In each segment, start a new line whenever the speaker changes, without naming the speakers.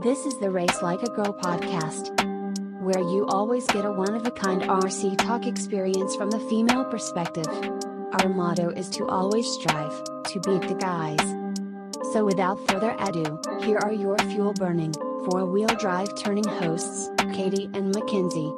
This is the Race Like a Girl podcast, where you always get a one of a kind RC talk experience from the female perspective. Our motto is to always strive to beat the guys. So, without further ado, here are your fuel burning, four wheel drive turning hosts, Katie and Mackenzie.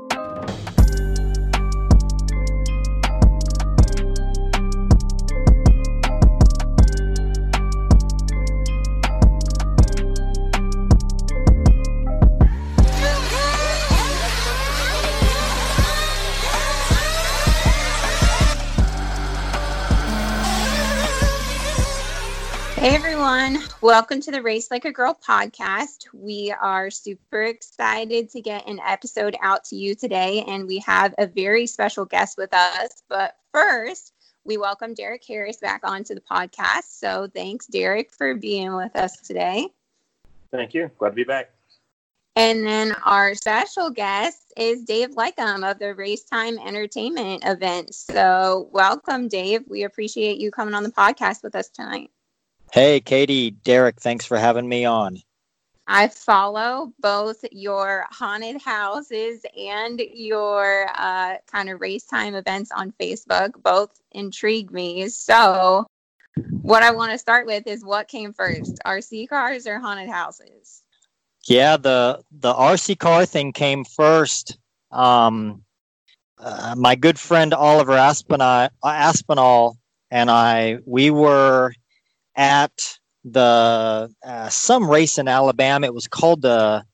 Welcome to the Race Like a Girl podcast. We are super excited to get an episode out to you today, and we have a very special guest with us. But first, we welcome Derek Harris back onto the podcast. So thanks, Derek, for being with us today.
Thank you. Glad to be back.
And then our special guest is Dave Lycum of the Race Time Entertainment event. So welcome, Dave. We appreciate you coming on the podcast with us tonight.
Hey, Katie, Derek, thanks for having me on.
I follow both your haunted houses and your uh, kind of race time events on Facebook. Both intrigue me. So, what I want to start with is what came first, RC cars or haunted houses?
Yeah, the the RC car thing came first. Um, uh, my good friend Oliver Aspinall, Aspinall and I, we were at the uh, some race in Alabama. It was called the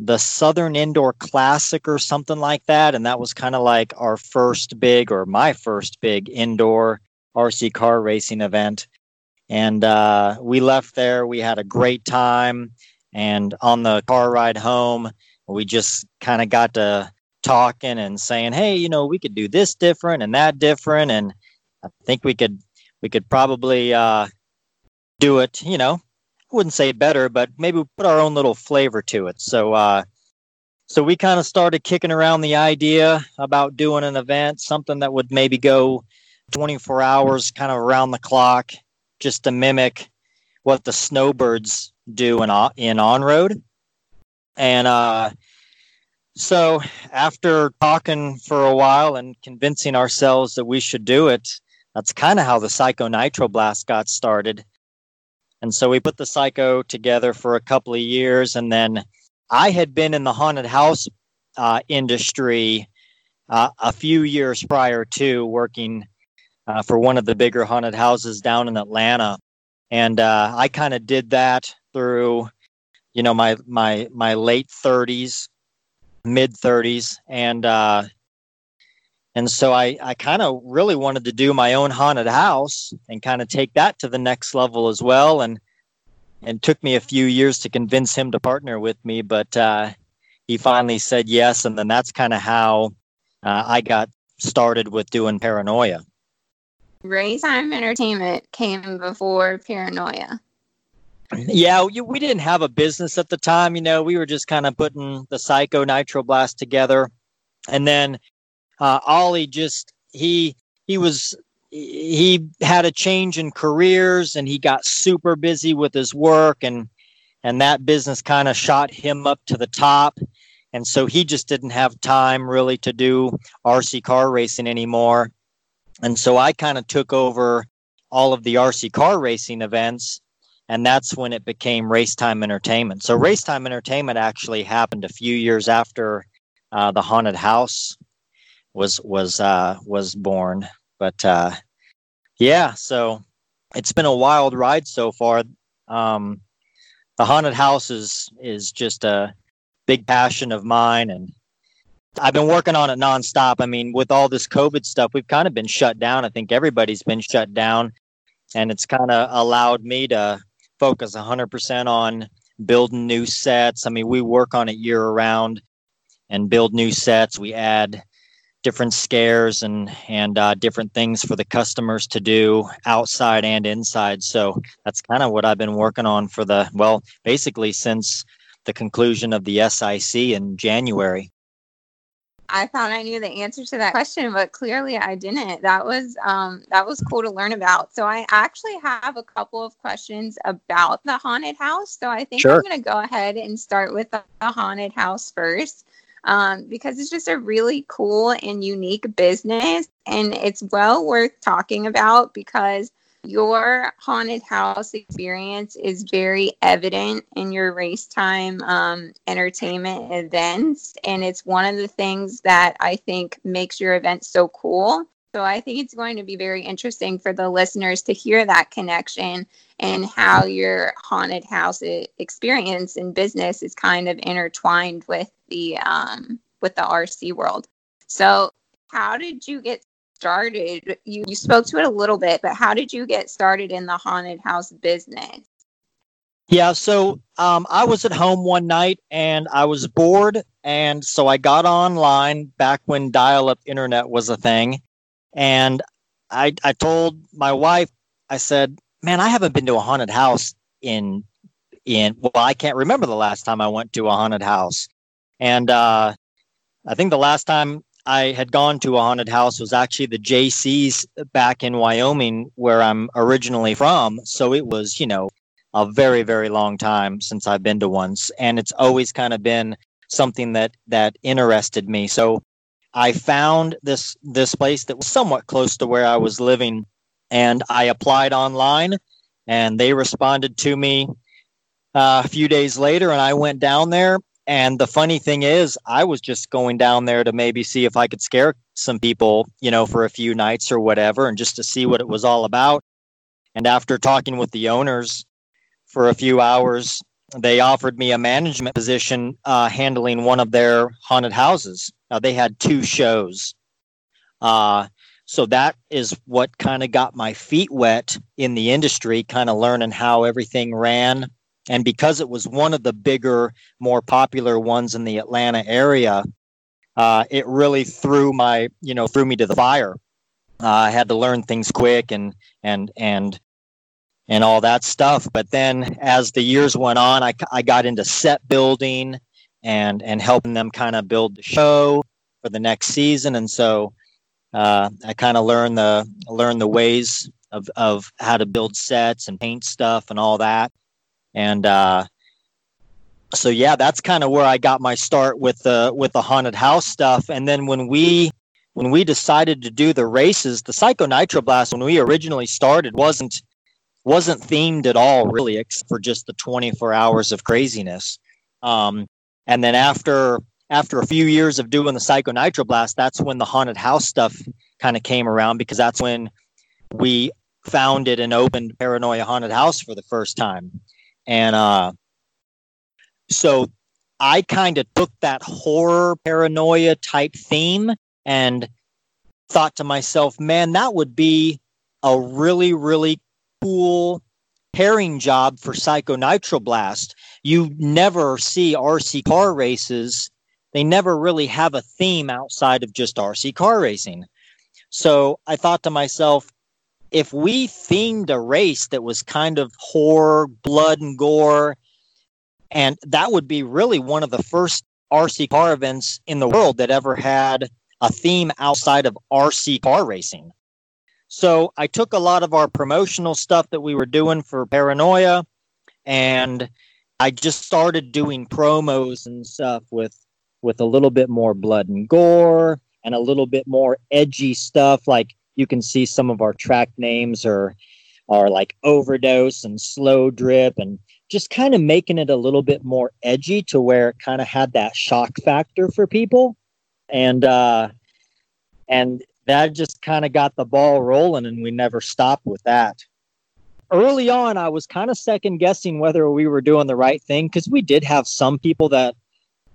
the Southern Indoor Classic or something like that, and that was kind of like our first big or my first big indoor RC car racing event. And uh, we left there. We had a great time, and on the car ride home, we just kind of got to talking and saying, "Hey, you know, we could do this different and that different," and I think we could we could probably uh, do it, you know, I wouldn't say better, but maybe put our own little flavor to it. So, uh, so we kind of started kicking around the idea about doing an event, something that would maybe go 24 hours, kind of around the clock, just to mimic what the snowbirds do in in on road. And uh, so, after talking for a while and convincing ourselves that we should do it, that's kind of how the Psycho Nitro Blast got started. And so we put the Psycho together for a couple of years. And then I had been in the haunted house uh, industry uh, a few years prior to working uh, for one of the bigger haunted houses down in Atlanta. And uh, I kind of did that through, you know, my my my late 30s, mid 30s, and uh, and so I, I kind of really wanted to do my own haunted house and kind of take that to the next level as well. And and took me a few years to convince him to partner with me, but uh, he finally said yes. And then that's kind of how uh, I got started with doing Paranoia.
Racetime Entertainment came before Paranoia.
Yeah, we, we didn't have a business at the time. You know, we were just kind of putting the Psycho Nitro Blast together. And then uh, Ollie just he he was he had a change in careers and he got super busy with his work and and that business kind of shot him up to the top. And so he just didn't have time really to do RC car racing anymore. And so I kind of took over all of the RC car racing events and that's when it became Racetime Entertainment. So Racetime Entertainment actually happened a few years after uh, the haunted house was was uh, was born. But uh, yeah, so it's been a wild ride so far. Um, the haunted house is is just a big passion of mine, and I've been working on it nonstop. I mean, with all this COVID stuff, we've kind of been shut down. I think everybody's been shut down, and it's kind of allowed me to focus 100% on building new sets. I mean, we work on it year round and build new sets. We add different scares and and uh, different things for the customers to do outside and inside. So that's kind of what I've been working on for the well, basically since the conclusion of the SIC in January.
I thought I knew the answer to that question, but clearly I didn't. That was um, that was cool to learn about. So I actually have a couple of questions about the haunted house. So I think sure. I'm going to go ahead and start with the, the haunted house first. Um, because it's just a really cool and unique business, and it's well worth talking about because your haunted house experience is very evident in your race time um, entertainment events. And it's one of the things that I think makes your event so cool. So I think it's going to be very interesting for the listeners to hear that connection and how your haunted house experience and business is kind of intertwined with the um, with the RC world. So how did you get started? You, you spoke to it a little bit, but how did you get started in the haunted house business?
Yeah, so um, I was at home one night and I was bored. And so I got online back when dial up internet was a thing. And I, I told my wife, I said, man, I haven't been to a haunted house in, in, well, I can't remember the last time I went to a haunted house. And uh, I think the last time I had gone to a haunted house was actually the Jaycees back in Wyoming, where I'm originally from. So it was, you know, a very, very long time since I've been to once. And it's always kind of been something that that interested me. So I found this this place that was somewhat close to where I was living and I applied online and they responded to me uh, a few days later and I went down there and the funny thing is, I was just going down there to maybe see if I could scare some people, you know, for a few nights or whatever, and just to see what it was all about. And after talking with the owners for a few hours, they offered me a management position uh, handling one of their haunted houses. Uh, they had two shows. Uh, so that is what kind of got my feet wet in the industry, kind of learning how everything ran and because it was one of the bigger, more popular ones in the Atlanta area, uh, it really threw my, you know, threw me to the fire. Uh, I had to learn things quick and and and and all that stuff. But then, as the years went on, I, I got into set building and and helping them kind of build the show for the next season. And so uh, I kind of learned the learned the ways of of how to build sets and paint stuff and all that and uh, so yeah, that's kind of where I got my start with the with the haunted house stuff. And then when we when we decided to do the races, the Psycho Nitro Blast when we originally started wasn't wasn't themed at all, really, except for just the 24 hours of craziness. Um, and then after after a few years of doing the Psycho Nitro Blast, that's when the haunted house stuff kind of came around because that's when we founded and opened Paranoia Haunted House for the first time. And uh, so I kind of took that horror paranoia type theme and thought to myself, man, that would be a really, really cool pairing job for Psycho Nitro Blast. You never see RC car races. They never really have a theme outside of just RC car racing. So I thought to myself, if we themed a race that was kind of horror, blood, and gore, and that would be really one of the first RC car events in the world that ever had a theme outside of RC car racing. So I took a lot of our promotional stuff that we were doing for Paranoia and I just started doing promos and stuff with with a little bit more blood and gore and a little bit more edgy stuff. Like you can see some of our track names are are like overdose and slow drip and just kind of making it a little bit more edgy to where it kind of had that shock factor for people. And uh and that just kind of got the ball rolling and we never stopped with that early on i was kind of second guessing whether we were doing the right thing because we did have some people that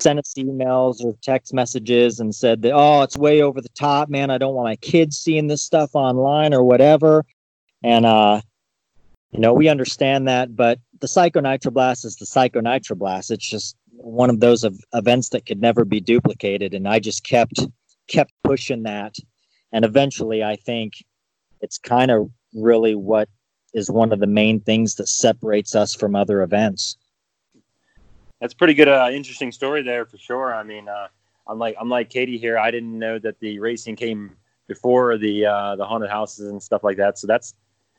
sent us emails or text messages and said that, oh, it's way over the top, man. I don't want my kids seeing this stuff online or whatever. And, uh, you know, we understand that, but the Psycho Nitroblast is the Psycho Nitroblast. It's just one of those events that could never be duplicated. And I just kept, kept pushing that. And eventually, I think it's kind of really what is one of the main things that separates us from other events
that's pretty good, uh, interesting story there for sure. I mean, uh, I'm like I'm like Katie here, I didn't know that the racing came before the uh, the haunted houses and stuff like that. So that's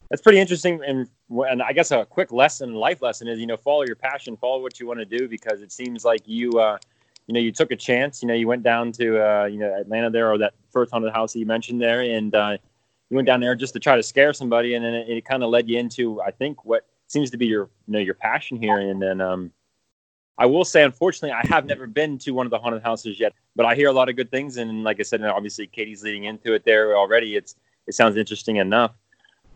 that's pretty interesting. And and I guess a quick lesson, life lesson is you know follow your passion, follow what you want to do because it seems like you uh, you know you took a chance. You know you went down to uh, you know Atlanta there or that first haunted house that you mentioned there, and uh, you went down there just to try to scare somebody, and then it, it kind of led you into I think what seems to be your you know your passion here, and then um, I will say, unfortunately, I have never been to one of the haunted houses yet, but I hear a lot of good things. And like I said, obviously Katie's leading into it there already. It's it sounds interesting enough.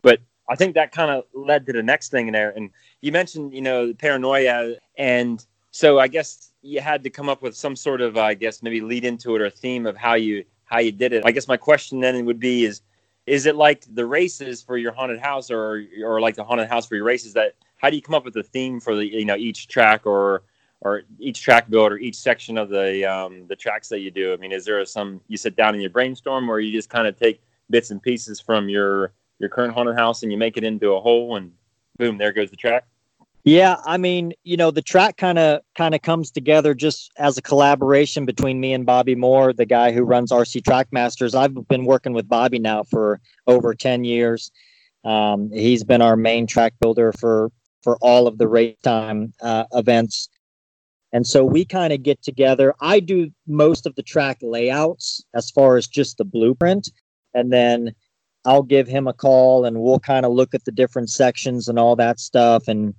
But I think that kind of led to the next thing there. And you mentioned, you know, paranoia, and so I guess you had to come up with some sort of, I guess, maybe lead into it or theme of how you how you did it. I guess my question then would be is is it like the races for your haunted house or or like the haunted house for your races that how do you come up with a theme for the you know each track or or each track build or each section of the um, the tracks that you do? I mean, is there some you sit down in your brainstorm, or you just kind of take bits and pieces from your your current haunted house and you make it into a whole, and boom, there goes the track?
Yeah, I mean, you know, the track kind of kind of comes together just as a collaboration between me and Bobby Moore, the guy who runs RC Trackmasters. I've been working with Bobby now for over ten years. Um, he's been our main track builder for for all of the race time uh, events and so we kind of get together. I do most of the track layouts as far as just the blueprint. And then I'll give him a call and we'll kind of look at the different sections and all that stuff and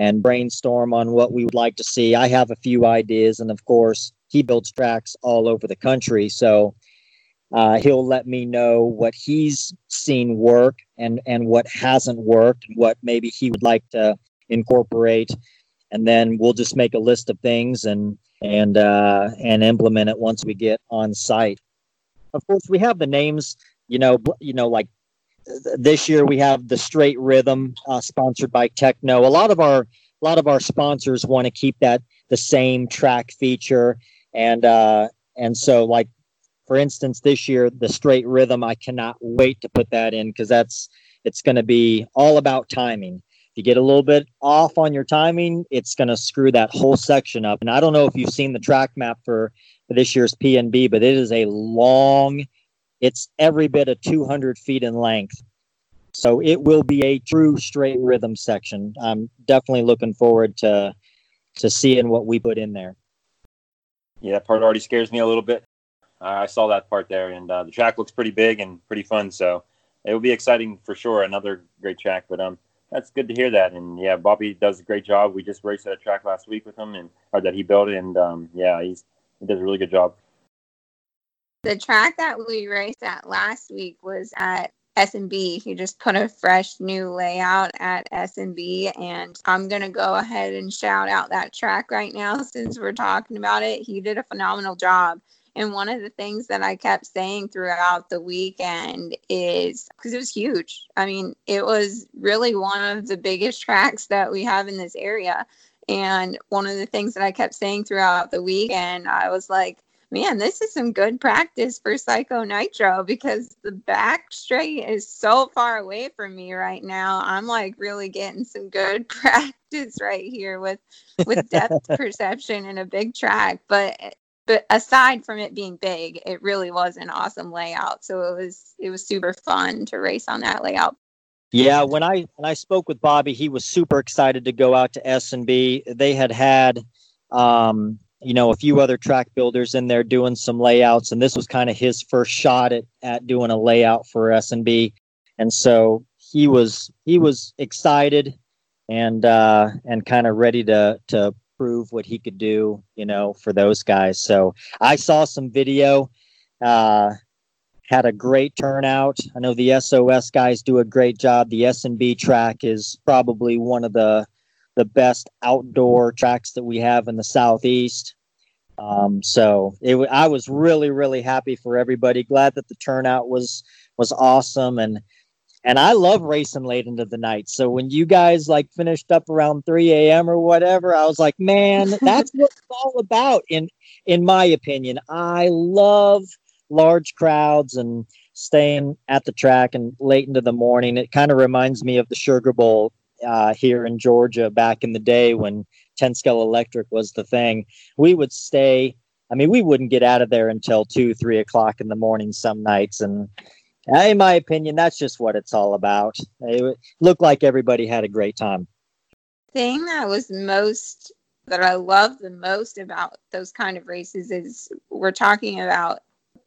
and brainstorm on what we would like to see. I have a few ideas and of course he builds tracks all over the country. So uh, he'll let me know what he's seen work and and what hasn't worked and what maybe he would like to incorporate and then we'll just make a list of things and and uh, and implement it once we get on site. Of course, we have the names. You know, you know, like this year we have the Straight Rhythm, uh, sponsored by Tekno. A lot of our a lot of our sponsors want to keep that the same track feature, and uh, and so like for instance, this year the Straight Rhythm, I cannot wait to put that in because that's it's going to be all about timing If you get a little bit off on your timing, it's going to screw that whole section up. And I don't know if you've seen the track map for, for this year's PNB, but it is a long, it's every bit of 200 feet in length. So it will be a true straight rhythm section. I'm definitely looking forward to to seeing what we put in there.
Yeah, that part already scares me a little bit. I saw that part there, and uh, the track looks pretty big and pretty fun. So it will be exciting for sure. Another great track, but um, that's good to hear that. And yeah, Bobby does a great job. We just raced at a track last week with him, and or that he built, and um, yeah, he's he does a really good job.
The track that we raced at last week was at S&B. He just put a fresh new layout at S&B, and I'm gonna go ahead and shout out that track right now since we're talking about it. He did a phenomenal job. And one of the things that I kept saying throughout the weekend is because it was huge. I mean, it was really one of the biggest tracks that we have in this area. And one of the things that I kept saying throughout the weekend, I was like, man, this is some good practice for Psycho Nitro because the back straight is so far away from me right now. I'm like really getting some good practice right here with with depth perception and a big track. But but aside from it being big, it really was an awesome layout. So it was it was super fun to race on that layout.
Yeah, when I when I spoke with Bobby, he was super excited to go out to S and B. They had had, um, you know, a few other track builders in there doing some layouts, and this was kind of his first shot at at doing a layout for S and B, and so he was he was excited and uh, and kind of ready to to prove what he could do, you know, for those guys. So I saw some video, uh, had a great turnout. I know the SOS guys do a great job. The S&B track is probably one of the the best outdoor tracks that we have in the southeast. Um, so it, I was really, really happy for everybody. Glad that the turnout was was awesome, and and I love racing late into the night. So when you guys like finished up around 3 a.m. or whatever, I was like, man, that's what it's all about. In in my opinion, I love large crowds and staying at the track and late into the morning. It kind of reminds me of the Sugar Bowl uh, here in Georgia back in the day when 10 scale electric was the thing. We would stay I mean, we wouldn't get out of there until two, three o'clock in the morning some nights. And uh, in my opinion, that's just what it's all about. It looked like everybody had a great time.
Thing that was most that I love the most about those kind of races is we're talking about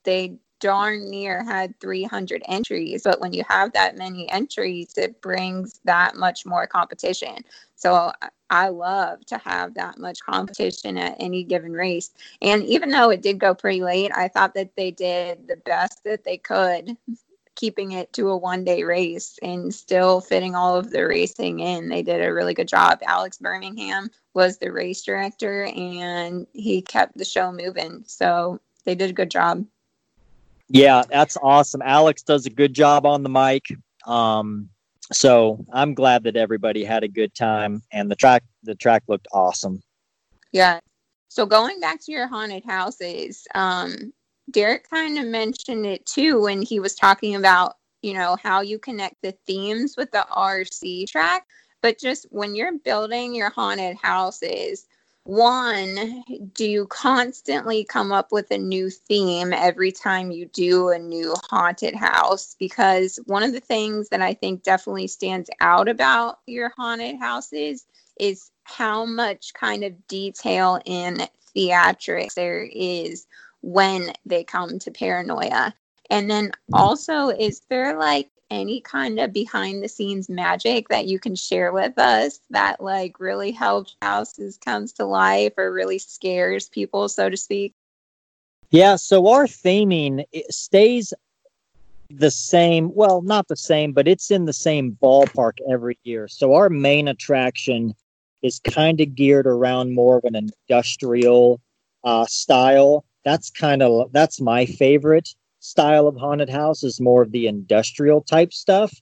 they darn near had 300 entries but when you have that many entries it brings that much more competition so i love to have that much competition at any given race and even though it did go pretty late i thought that they did the best that they could keeping it to a one day race and still fitting all of the racing in. They did a really good job. Alex Birmingham was the race director and he kept the show moving. So they did a good job.
Yeah, that's awesome. Alex does a good job on the mic. Um, so I'm glad that everybody had a good time and the track the track looked awesome.
Yeah. So going back to your haunted houses, um, Derek kind of mentioned it too when he was talking about, you know, how you connect the themes with the RC track. But just when you're building your haunted houses, one, do you constantly come up with a new theme every time you do a new haunted house? Because one of the things that I think definitely stands out about your haunted houses is how much kind of detail in theatrics there is when they come to paranoia. And then also, is there like any kind of behind the scenes magic that you can share with us that like really helps houses comes to life or really scares people, so to speak?
Yeah, so our theming stays the same. Well, not the same, but it's in the same ballpark every year. So our main attraction is kind of geared around more of an industrial uh, style that's kind of that's my favorite style of haunted house is more of the industrial type stuff.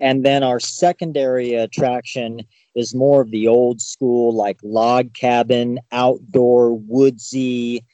And then our secondary attraction is more of the old school like log cabin outdoor woodsy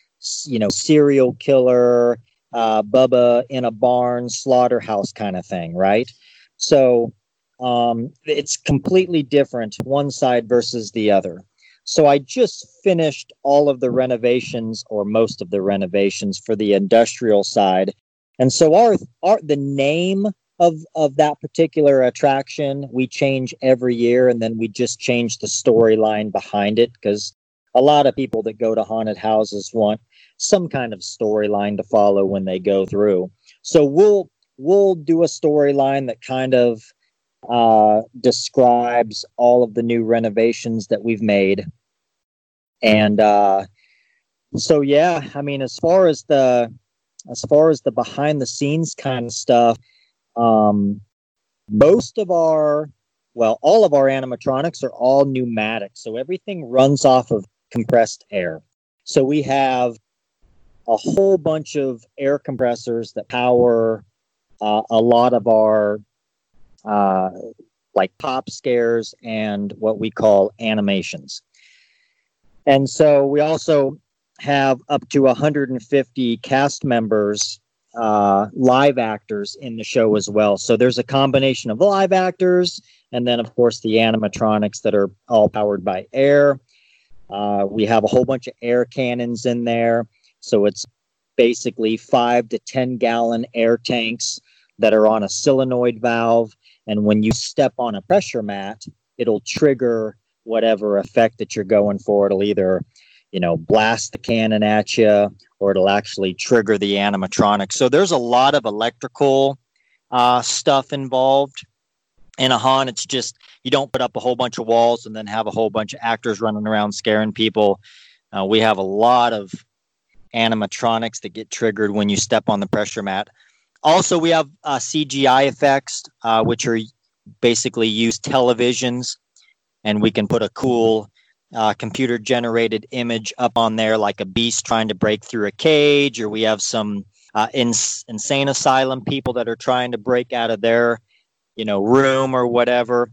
you know serial killer uh, bubba in a barn slaughterhouse kind of thing right? So um, it's completely different one side versus the other. So I just finished all of the renovations or most of the renovations for the industrial side. And so our, our the name of of that particular attraction we change every year and then we just change the storyline behind it because a lot of people that go to haunted houses want some kind of storyline to follow when they go through. So we'll we'll do a storyline that kind of uh, describes all of the new renovations that we've made. And uh, so, yeah, I mean, as far as the as far as the behind the scenes kind of stuff, um, most of our well, all of our animatronics are all pneumatic, so everything runs off of compressed air. So we have a whole bunch of air compressors that power uh, a lot of our uh, like pop scares and what we call animations. And so we also have up to 150 cast members, uh, live actors in the show as well. So there's a combination of live actors and then, of course, the animatronics that are all powered by air. Uh, we have a whole bunch of air cannons in there. So it's basically five to 10 gallon air tanks that are on a solenoid valve and when you step on a pressure mat, it'll trigger whatever effect that you're going for. It'll either, you know, blast the cannon at you or it'll actually trigger the animatronic. So there's a lot of electrical uh, stuff involved. In a haunt, it's just you don't put up a whole bunch of walls and then have a whole bunch of actors running around scaring people. Uh, we have a lot of animatronics that get triggered when you step on the pressure mat. Also, we have uh, CGI effects, uh, which are basically use televisions, and we can put a cool uh, computer generated image up on there, like a beast trying to break through a cage, or we have some uh, ins- insane asylum people that are trying to break out of their, you know, room or whatever.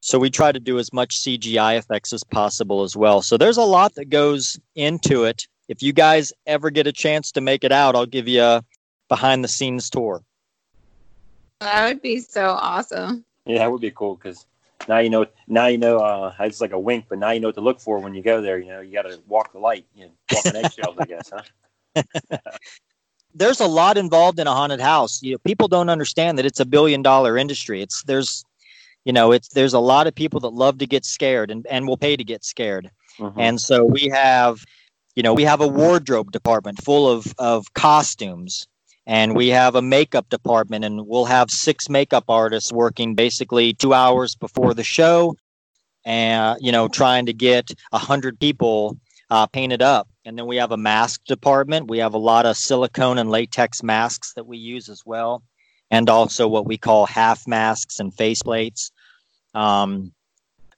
So we try to do as much CGI effects as possible as well. So there's a lot that goes into it. If you guys ever get a chance to make it out, I'll give you a behind the scenes tour.
That would be so awesome.
Yeah, that would be cool because now you know. Now you know. Uh, it's like a wink, but now you know what to look for when you go there. You know, you got to walk the light. You know, walk on eggshells, I guess, huh?
there's a lot involved in a haunted house. You know, people don't understand that it's a billion dollar industry. It's there's, you know, it's there's a lot of people that love to get scared and and will pay to get scared. Mm-hmm. And so we have, you know, we have a wardrobe department full of of costumes and we have a makeup department and we'll have six makeup artists working basically two hours before the show and you know trying to get a hundred people uh, painted up. And then we have a mask department. We have a lot of silicone and latex masks that we use as well and also what we call half masks and face plates um,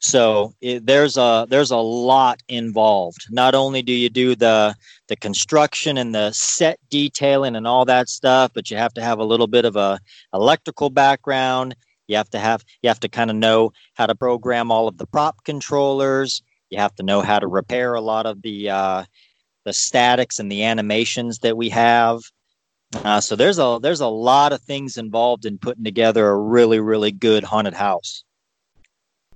so it, there's a there's a lot involved. Not only do you do the the construction and the set detailing and all that stuff, but you have to have a little bit of a electrical background. You have to have you have to kind of know how to program all of the prop controllers. You have to know how to repair a lot of the uh, the statics and the animations that we have. Uh, so there's a there's a lot of things involved in putting together a really really good haunted house.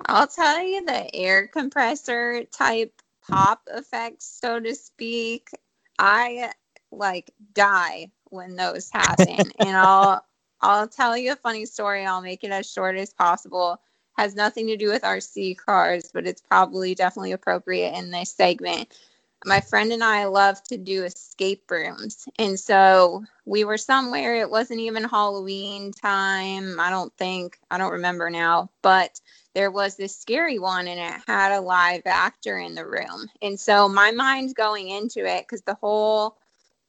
I'll tell you the air compressor type pop effects, so to speak. I like die when those happen. and I'll I'll tell you a funny story. I'll make it as short as possible. Has nothing to do with RC cars, but it's probably definitely appropriate in this segment. My friend and I love to do escape rooms. And so we were somewhere, it wasn't even Halloween time. I don't think, I don't remember now, but there was this scary one and it had a live actor in the room. And so my mind's going into it because the whole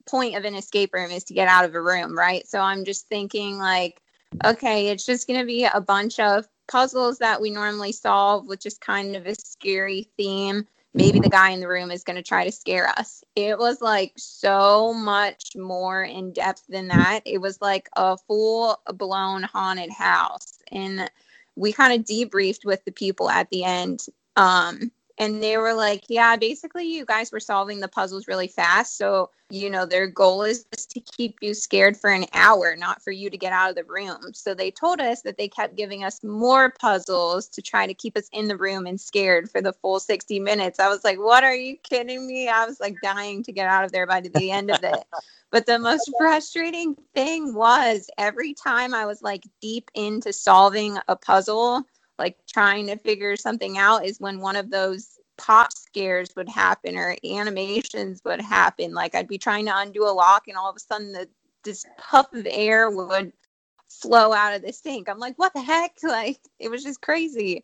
point of an escape room is to get out of a room, right? So I'm just thinking, like, okay, it's just going to be a bunch of puzzles that we normally solve with just kind of a scary theme. Maybe the guy in the room is going to try to scare us. It was like so much more in depth than that. It was like a full blown haunted house. And we kind of debriefed with the people at the end. Um, and they were like, yeah, basically, you guys were solving the puzzles really fast. So, you know, their goal is just to keep you scared for an hour, not for you to get out of the room. So they told us that they kept giving us more puzzles to try to keep us in the room and scared for the full 60 minutes. I was like, what are you kidding me? I was like dying to get out of there by the end of it. But the most frustrating thing was every time I was like deep into solving a puzzle, like trying to figure something out, is when one of those pop scares would happen or animations would happen. Like I'd be trying to undo a lock, and all of a sudden, the, this puff of air would flow out of the sink. I'm like, what the heck? Like it was just crazy.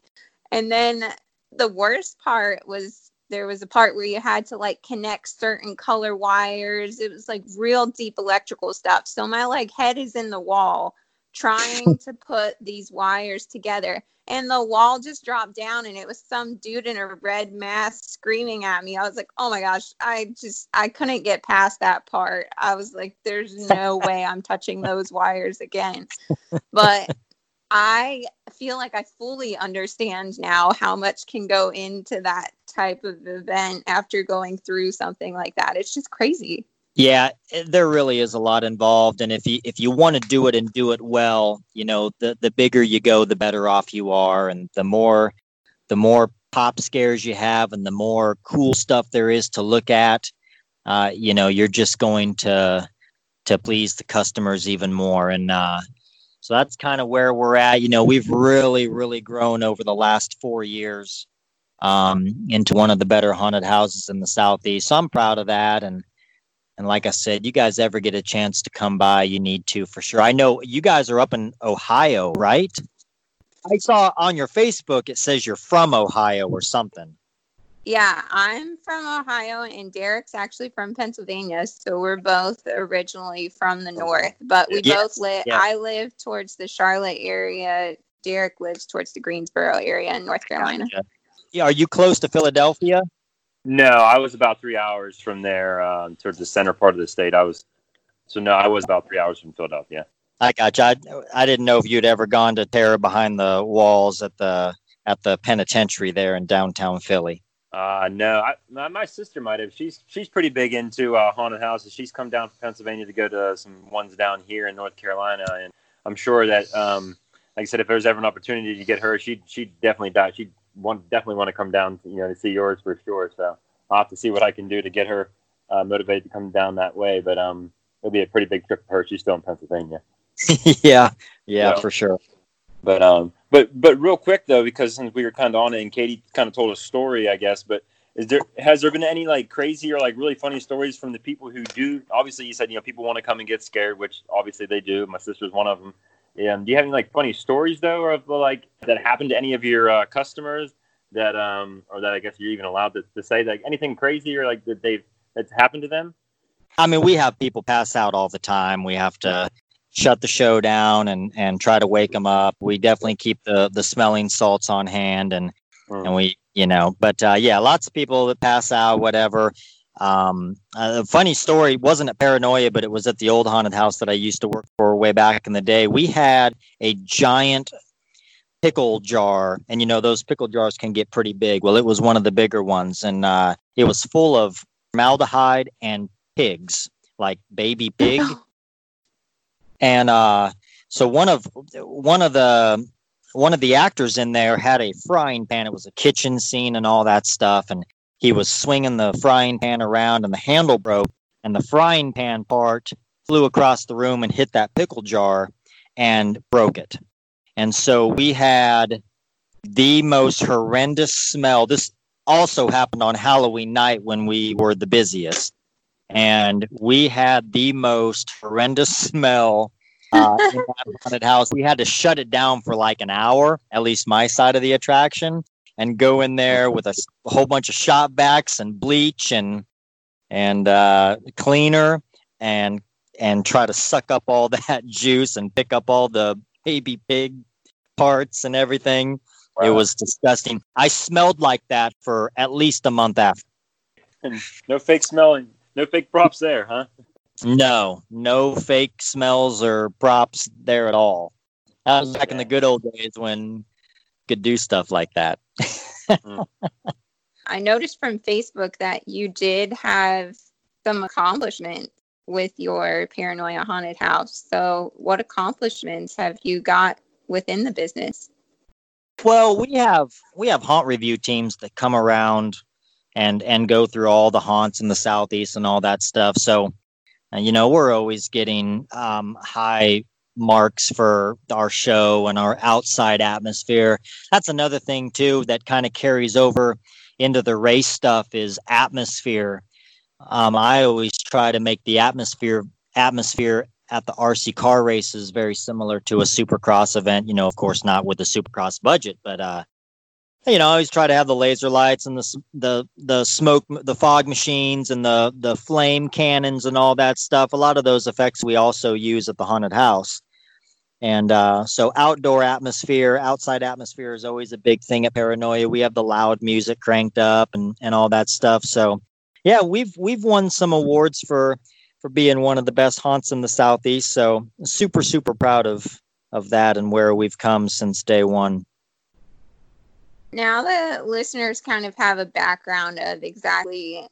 And then the worst part was there was a part where you had to like connect certain color wires. It was like real deep electrical stuff. So my like head is in the wall trying to put these wires together and the wall just dropped down and it was some dude in a red mask screaming at me. I was like, "Oh my gosh, I just I couldn't get past that part." I was like, "There's no way I'm touching those wires again." But I feel like I fully understand now how much can go into that type of event after going through something like that. It's just crazy.
Yeah, there really is a lot involved, and if you if you want to do it and do it well, you know, the the bigger you go, the better off you are, and the more the more pop scares you have, and the more cool stuff there is to look at, uh, you know, you're just going to to please the customers even more, and uh, that's kind of where we're at. You know, we've really, really grown over the last four years um, into one of the better haunted houses in the southeast. So I'm proud of that. And and like I said, you guys ever get a chance to come by, you need to for sure. I know you guys are up in Ohio, right? I saw on your Facebook it says you're from Ohio or something.
Yeah, I'm from Ohio and Derek's actually from Pennsylvania. So we're both originally from the north, but we yes, both live. Yes. I live towards the Charlotte area. Derek lives towards the Greensboro area in North Carolina.
Yeah, are you close to Philadelphia?
No, I was about three hours from there, um, towards the center part of the state. I was, so no, I was about three hours from Philadelphia.
I got you. I, I didn't know if you'd ever gone to Terror behind the walls at the at the penitentiary there in downtown Philly.
Uh, no, I, my, my, sister might have. She's she's pretty big into uh, haunted houses. She's come down from Pennsylvania to go to some ones down here in North Carolina, and I'm sure that um, like I said, if there's ever an opportunity to get her, she she definitely die. She want definitely want to come down, to, you know, to see yours for sure. So I'll have to see what I can do to get her uh, motivated to come down that way. But um, it'll be a pretty big trip for her. She's still in Pennsylvania.
yeah, yeah,
So-
for sure.
But um, but but real quick though, because since we were kind of on it, and Katie kind of told a story, I guess. But is there has there been any like crazy or like really funny stories from the people who do? Obviously, you said you know people want to come and get scared, which obviously they do. My sister's one of them. Um, do you have any like funny stories though, of like that happened to any of your uh, customers that um or that I guess you're even allowed to, to say like anything crazy or like that they've that's happened to them?
I mean, we have people pass out all the time. We have to shut the show down and and try to wake them up. We definitely keep the the smelling salts on hand and
Mm.
and we you know but uh, yeah lots of people that pass out whatever um a funny story wasn't at paranoia but it was at the old haunted house that i used to work for way back in the day we had a giant pickle jar and you know those pickle jars can get pretty big well it was one of the bigger ones and uh it was full of formaldehyde and pigs like baby pig and uh so one of one of the one of the actors in there had a frying pan. It was a kitchen scene and all that stuff. And he was swinging the frying pan around and the handle broke. And the frying pan part flew across the room and hit that pickle jar and broke it. And so we had the most horrendous smell. This also happened on halloween night when we were the busiest and we had the most horrendous smell uh, in that haunted house. We had to shut it down for like an hour, at least my side of the attraction, and go in there with a whole bunch of shop backs and bleach and and uh, cleaner and and try to suck up all that juice and pick up all the baby pig parts and everything. It was disgusting. I smelled like that for at least a month after.
no fake smelling, no fake props there, huh?
No, no fake smells or props there at all. That was back in the good old days when you could do stuff like that.
I noticed from Facebook that you did have some accomplishments with your paranoia haunted house. So, what accomplishments have you got within the business?
Well, we have we have haunt review teams that come around and and go through all the haunts in the southeast and all that stuff. So, uh, you know, we're always getting um, high marks for our show and our outside atmosphere. That's another thing too that kind of carries over into the race stuff is atmosphere. Um, I always try to make the atmosphere atmosphere at the RC car races very similar to a supercross event. You know, of course, not with the supercross budget, but uh, you know, I always try to have the laser lights and the the the smoke, the fog machines, and the the flame cannons and all that stuff. A lot of those effects we also use at the haunted house. And uh, so, outdoor atmosphere, outside atmosphere is always a big thing at Paranoia. We have the loud music cranked up and, and all that stuff. So, yeah, we've we've won some awards for for being one of the best haunts in the southeast. So, super super proud of of that and where we've come since day one.
Now the listeners kind of have a background of exactly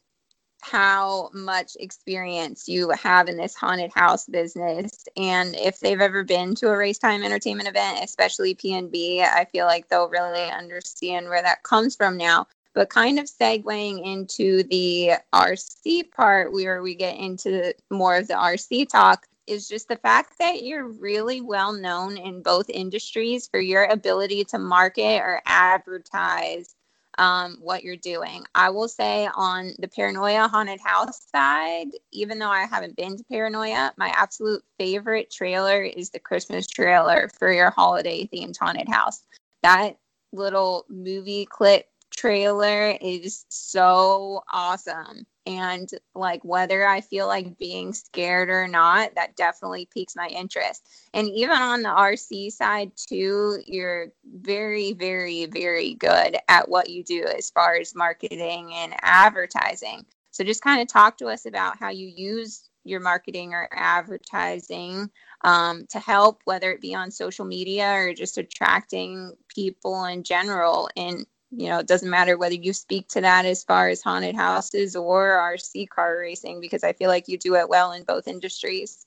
how much experience you have in this haunted house business and if they've ever been to a race time entertainment event especially pnb i feel like they'll really understand where that comes from now. But kind of segueing into the rc part where we get into more of the rc talk is just the fact that you're really well known in both industries for your ability to market or advertise um, what you're doing. I will say on the Paranoia Haunted House side, even though I haven't been to Paranoia, my absolute favorite trailer is the Christmas trailer for your holiday themed haunted house. That little movie clip trailer is so awesome. And like whether I feel like being scared or not, that definitely piques my interest. And even on the RC side too, you're very, very, very good at what you do as far as marketing and advertising. So just kind of talk to us about how you use your marketing or advertising um, to help, whether it be on social media or just attracting people in general. And you know, it doesn't matter whether you speak to that as far as haunted houses or RC car racing, because I feel like you do it well in both industries.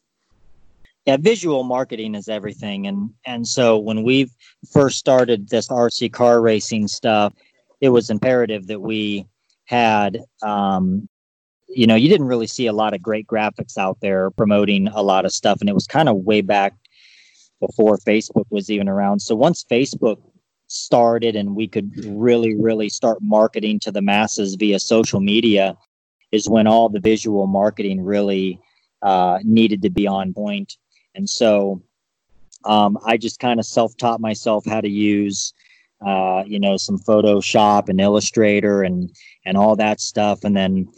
yeah, visual marketing is everything. And and so when we first started this RC car racing stuff, it was imperative that we had um, you know, you didn't really see a lot of great graphics out there promoting a lot of stuff. And it was kind of way back before Facebook was even around. So once Facebook started and we could really, really start marketing to the masses via social media, is when all the visual marketing really uh, needed to be on point. And so um, I just kind of self taught myself how to use, uh, you know, some Photoshop and Illustrator and and all that stuff. And then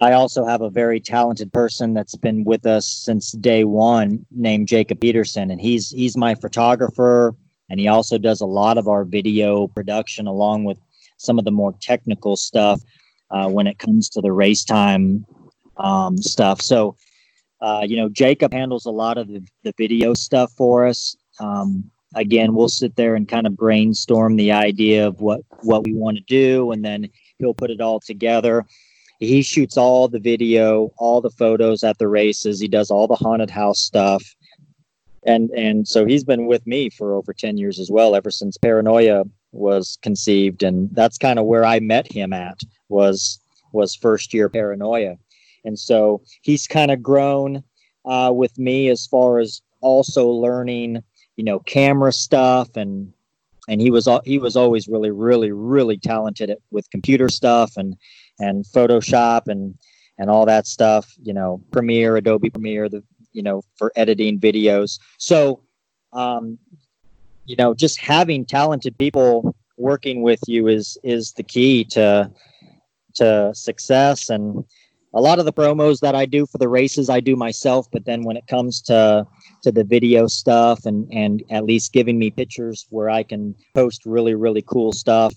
I also have a very talented person that's been with us since day one, named Jacob Peterson, and he's he's my photographer, and he also does a lot of our video production along with some of the more technical stuff uh, when it comes to the Racetime um, stuff. So uh, you know, Jacob handles a lot of the, the video stuff for us. Um, again, we'll sit there and kind of brainstorm the idea of what what we want to do, and then he'll put it all together. He shoots all the video, all the photos at the races. He does all the haunted house stuff, and and so he's been with me for over ten years as well, ever since Paranoia was conceived, and that's kind of where I met him at was was first year Paranoia and so he's kind of grown uh, with me as far as also learning, you know, camera stuff and and he was he was always really really really talented at, with computer stuff and and Photoshop and and all that stuff. You know, Premiere, Adobe Premiere, the you know for editing videos. So, um, you know, just having talented people working with you is is the key to to success and a lot of the promos that I do for the races I do myself, but then when it comes to to the video stuff and and at least giving me pictures where I can post really really cool stuff,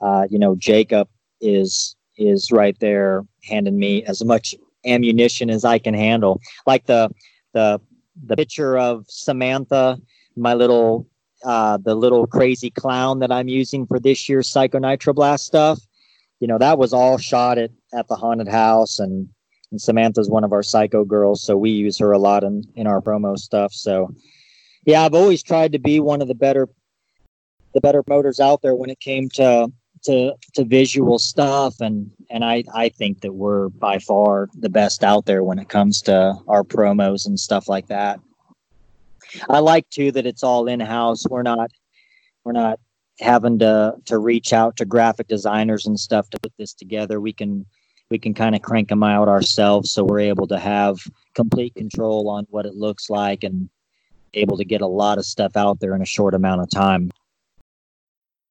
uh, you know, Jacob is is right there handing me as much ammunition as I can handle. Like the the the picture of Samantha, my little uh, the little crazy clown that I'm using for this year's Psycho Nitro Blast stuff you know, that was all shot at, at the haunted house and, and Samantha's one of our psycho girls. So we use her a lot in, in our promo stuff. So yeah, I've always tried to be one of the better, the better promoters out there when it came to, to, to visual stuff. And, and I, I think that we're by far the best out there when it comes to our promos and stuff like that. I like too that it's all in house. We're not, we're not having to to reach out to graphic designers and stuff to put this together we can we can kind of crank them out ourselves so we're able to have complete control on what it looks like and able to get a lot of stuff out there in a short amount of time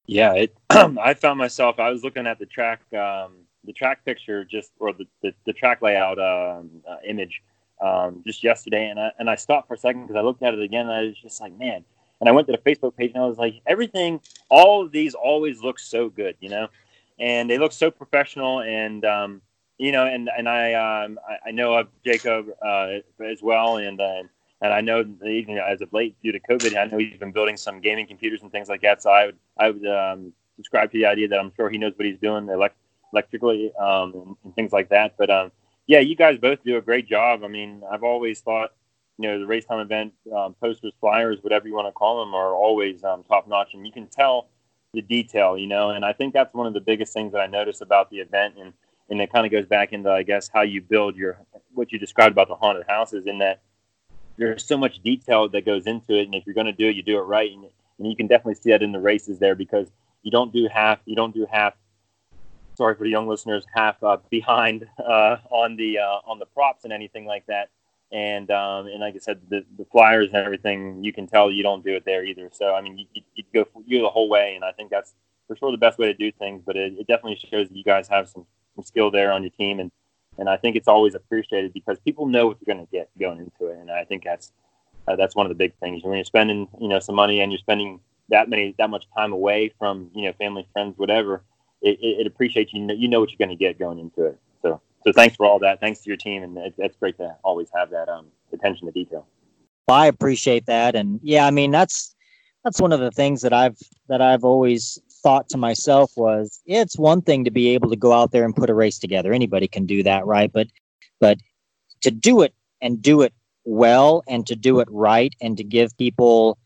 yeah it, i found myself i was looking at the track um, the track picture just or the, the, the track layout um, uh, image um, just yesterday and I, and I stopped for a second because i looked at it again and i was just like man and I went to the Facebook page and I was like, everything, all of these always look so good, you know, and they look so professional. And, um, you know, and, and I, um, I, I know of Jacob uh, as well. And, uh, and I know even as of late due to COVID, I know he's been building some gaming computers and things like that. So I would, I would um, subscribe to the idea that I'm sure he knows what he's doing elect- electrically um, and, things like that. But um, yeah, you guys both do a great job. I mean, I've always thought you know the Racetime event um, posters, flyers, whatever you want to call them, are always um, top notch, and you can tell the detail, you know. And I think that's one of the biggest things that I notice about the event, and and it kind of goes back into I guess how you build your what you described about the haunted houses, in that there's so much detail that goes into it, and if you're going to do it, you do it right, and, and you can definitely see that in the races there because you don't do half, you don't do half sorry for the young listeners, half uh, behind uh, on the uh, on the props and anything like that and um, and like I said, the, the flyers and everything, you can tell you don't do it there either. So I mean, you, you go you the whole way, and I think that's for sure the best way to do things. But it, it definitely shows that you guys have some, some skill there on your team, and and I think it's always appreciated because people know what you're going to get going into it, and I think that's uh, that's one of the big things when you're spending you know some money and you're spending that many that much time away from you know family, friends, whatever. It, it, it appreciates you. Know, you know what you're going to get going into it. So so thanks for all that. Thanks to your team, and it, it's great to always have that um, attention to detail.
Well, I appreciate that, and yeah, I mean that's that's one of the things that I've that I've always thought to myself was it's one thing to be able to go out there and put a race together. Anybody can do that, right? But but to do it and do it well and to do it right and to give people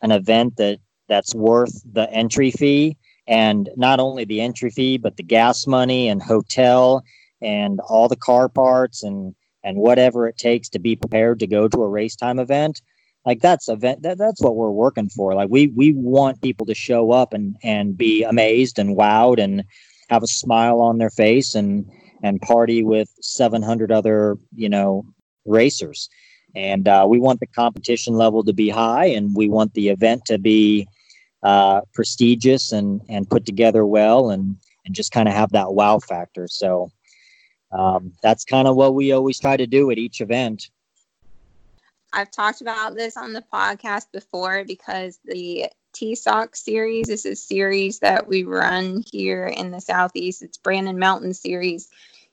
an event that that's worth the entry fee and not only the entry fee but the gas money and hotel and all the car parts and and whatever it takes to be prepared to go to a Racetime event like that's event that, that's what we're working for. Like we we want people to show up and and be amazed and wowed and have a smile on their face and and party with 700 other you know racers. And uh, we want the competition level to be high and we want the event to be uh, prestigious and and put together well and and just kind of have that wow factor. So um, that's kind of what we always try to do at each event
I've talked about this on the podcast before because the TSOC series is a series that we run here in the Southeast. It's Brandon Mountain series.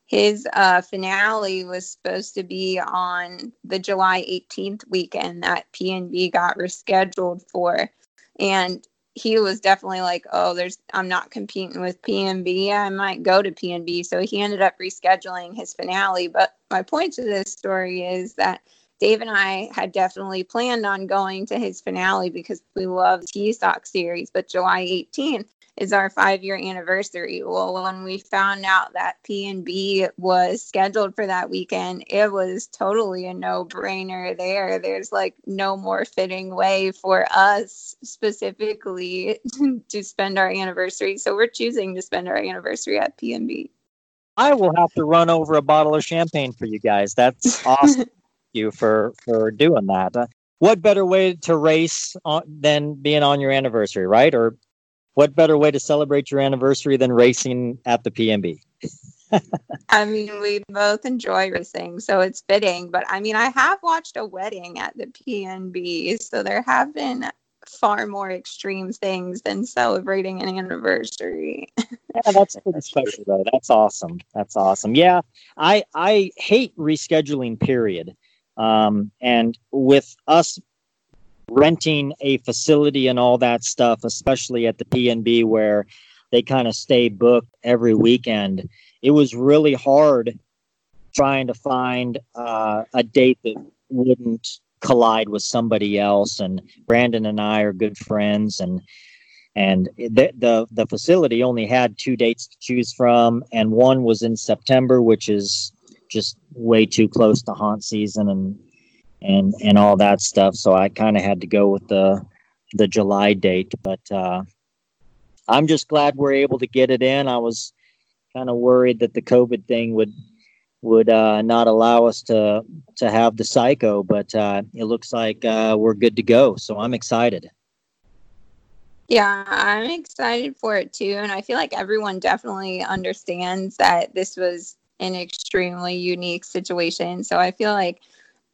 His uh, finale was supposed to be on the July 18th weekend that PNB got rescheduled for. And he was definitely like, oh, there's I'm not competing with PNB. I might go to PNB. So he ended up rescheduling his finale. But my point to this story is that Dave and I had definitely planned on going to his finale because we love TSOC series, but July 18th is our five year anniversary. Well, when we found out that PNB was scheduled for that weekend, it was totally a no brainer there. There's like no more fitting way for us specifically to spend our anniversary. So we're choosing to spend our anniversary at PNB.
I will have to run over a bottle of champagne for you guys. That's awesome you for for doing that. Uh, what better way to race on, than being on your anniversary, right? Or what better way to celebrate your anniversary than racing at the PNB?
I mean, we both enjoy racing, so it's fitting. But I mean, I have watched a wedding at the PNB, so there have been far more extreme things than celebrating an anniversary.
yeah, that's pretty special though. That's awesome. That's awesome. Yeah, I I hate rescheduling. Period. Um, and with us renting a facility and all that stuff, especially at the PNB where they kind of stay booked every weekend, it was really hard trying to find uh, a date that wouldn't collide with somebody else. And Brandon and I are good friends, and and the, the the facility only had two dates to choose from, and one was in September, which is just way too close to haunt season and and and all that stuff. So I kind of had to go with the the July date. But uh, I'm just glad we're able to get it in. I was kind of worried that the COVID thing would would uh, not allow us to to have the psycho, but uh, it looks like uh, we're good to go. So I'm excited.
Yeah, I'm excited for it too, and I feel like everyone definitely understands that this was an extremely unique situation. So I feel like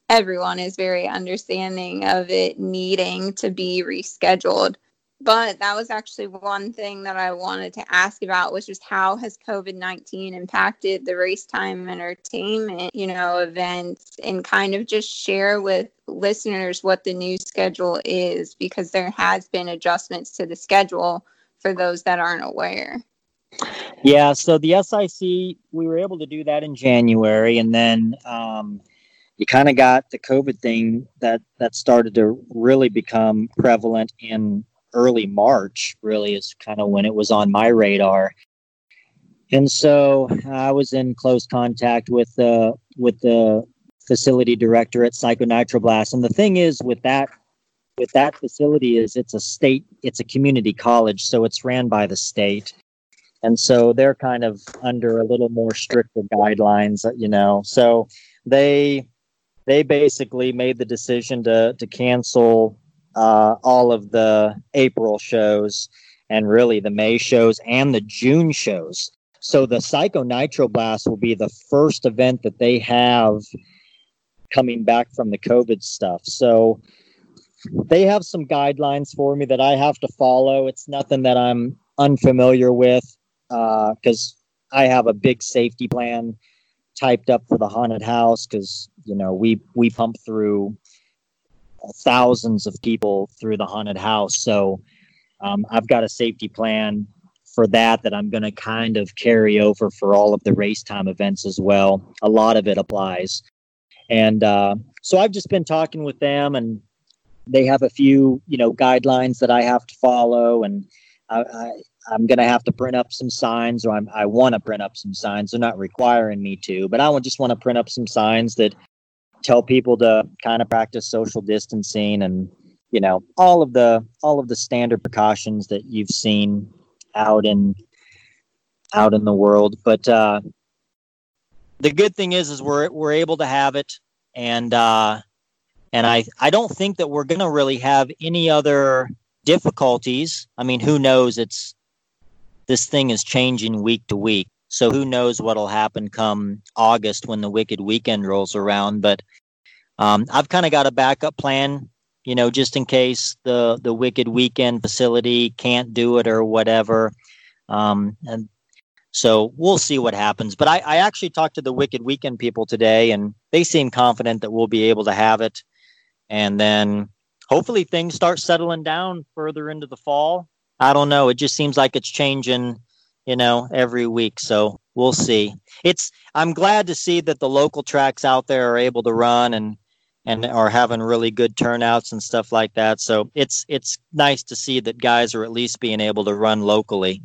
everyone is very understanding of it needing to be rescheduled. But that was actually one thing that I wanted to ask about, which is how has COVID 19 impacted the Racetime entertainment, you know, events and kind of just share with listeners what the new schedule is because there has been adjustments to the schedule for those that aren't aware.
Yeah, so the SIC, we were able to do that in January, and then um, you kind of got the COVID thing that that started to really become prevalent in early March. Really, is kind of when it was on my radar, and so I was in close contact with the with the facility director at Psychonitroblast. And the thing is, with that with that facility, is it's a state, it's a community college, so it's ran by the state and so they're kind of under a little more stricter guidelines you know. So they they basically made the decision to to cancel uh, all of the april shows and really the may shows and the june shows. So the psycho nitro blast will be the first event that they have coming back from the covid stuff. So they have some guidelines for me that i have to follow. It's nothing that i'm unfamiliar with because uh, I have a big safety plan typed up for the haunted house because you know we we pump through thousands of people through the haunted house. So um, i've got a safety plan for that that i'm going to kind of carry over for all of the race time events as well. A lot of it applies. And uh, so I've just been talking with them, and they have a few, you know, guidelines that I have to follow, and I, I I'm going to have to print up some signs, or I'm, I want to print up some signs. They're not requiring me to, but I would just want to print up some signs that tell people to kind of practice social distancing and you know all of the all of the standard precautions that you've seen out in out in the world. But uh, the good thing is, is we're we're able to have it, and uh, and I I don't think that we're going to really have any other difficulties. I mean, who knows? It's this thing is changing week to week. So who knows what'll happen come August when the Wicked Weekend rolls around? But um, I've kind of got a backup plan, you know, just in case the the Wicked Weekend facility can't do it or whatever. Um, and so we'll see what happens. But I, I actually talked to the Wicked Weekend people today, and they seem confident that we'll be able to have it. And then hopefully things start settling down further into the fall. I don't know. It just seems like it's changing, you know, every week. So we'll see. It's I'm glad to see that the local tracks out there are able to run and and are having really good turnouts and stuff like that. So it's it's nice to see that guys are at least being able to run locally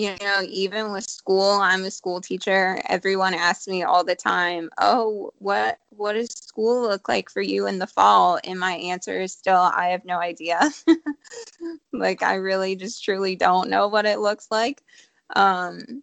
you know even with school i'm a school teacher. Everyone asks me all the time oh what what does school look like for you in the fall? And my answer is still i have no idea. Like i really just truly don't know what it looks like. Um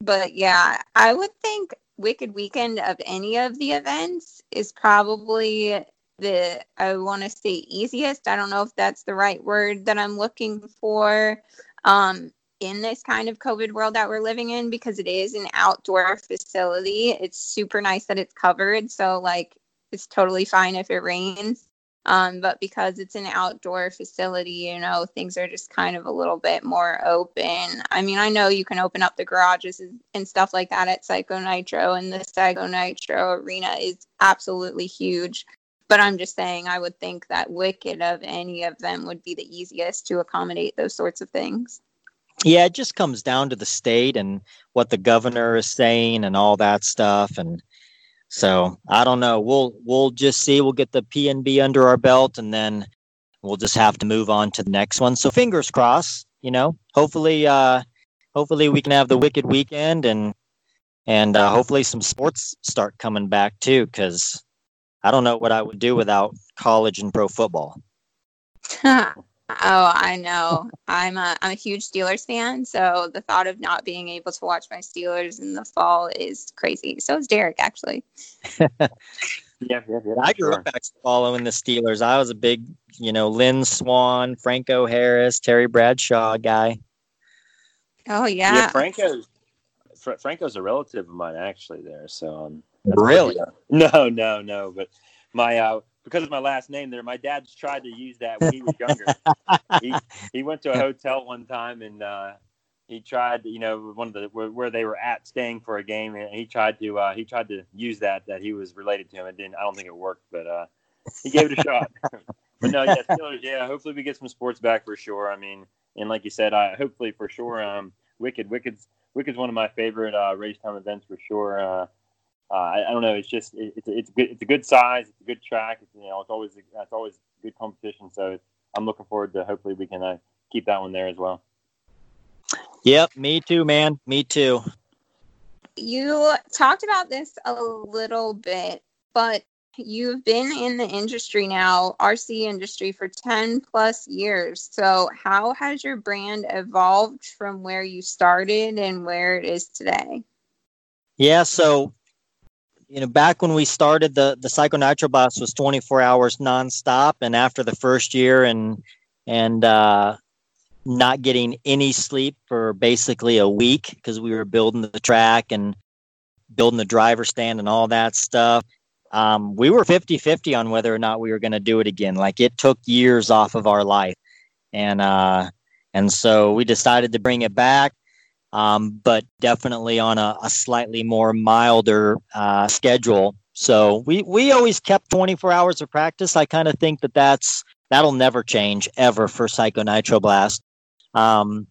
but yeah i would think wicked weekend of any of the events is probably the i want to say easiest. I don't know if that's the right word that i'm looking for. Um in this kind of COVID world that we're living in because it is an outdoor facility. It's super nice that it's covered. So, like, it's totally fine if it rains. Um, but because it's an outdoor facility, you know, things are just kind of a little bit more open. I mean, I know you can open up the garages and stuff like that at Psycho Nitro, and the Psycho Nitro arena is absolutely huge. But I'm just saying, I would think that Wicked of any of them would be the easiest to accommodate those sorts of things.
Yeah, it just comes down to the state and what the governor is saying and all that stuff. And so I don't know. We'll we'll just see. We'll get the PNB under our belt, and then we'll just have to move on to the next one. So fingers crossed. You know, hopefully, uh, hopefully we can have the wicked weekend, and and uh, hopefully some sports start coming back too. Because I don't know what I would do without college and pro football.
Oh, I know. I'm a I'm a huge Steelers fan, so the thought of not being able to watch my Steelers in the fall is crazy. So is Derek, actually.
yeah, yeah, yeah,
I grew
sure.
up actually following the Steelers. I was a big, you know, Lynn Swann, Franco Harris, Terry Bradshaw guy.
Oh yeah.
Yeah, Franco's Fra- Franco's a relative of mine actually. There, so um,
Really?
No, no, no. But my uh, because of my last name there, my dad's tried to use that when he was younger. he he went to a hotel one time and uh, he tried, you know, one of the where, where they were at staying for a game, and he tried to uh, he tried to use that that he was related to him. It didn't. I don't think it worked, but uh, he gave it a shot. but no, yeah, Steelers. Yeah, hopefully we get some sports back for sure. I mean, and like you said, I hopefully for sure. Um, Wicked, Wicked's Wicked's one of my favorite uh, Racetime events for sure. Uh, uh, I, I don't know. It's just it, it's it's good. It's a good size. It's a good track. It's, you know, it's always it's always good competition. So it's, I'm looking forward to hopefully we can uh, keep that one there as well.
Yep, me too, man. Me too.
You talked about this a little bit, but you've been in the industry now, RC industry for 10 plus years. So, how has your brand evolved from where you started and where it is today?
Yeah, so you know, back when we started, the the Psycho Nitro Blast was 24 hours nonstop, and after the first year and and uh, not getting any sleep for basically a week because we were building the track and building the driver stand and all that stuff. Um, we were 50 50 on whether or not we were going to do it again. Like it took years off of our life. And, uh, and so we decided to bring it back, um, but definitely on a, a slightly more milder uh, schedule. So we, we always kept 24 hours of practice. I kind of think that that's, that'll never change ever for Psycho Nitro Blast. Um,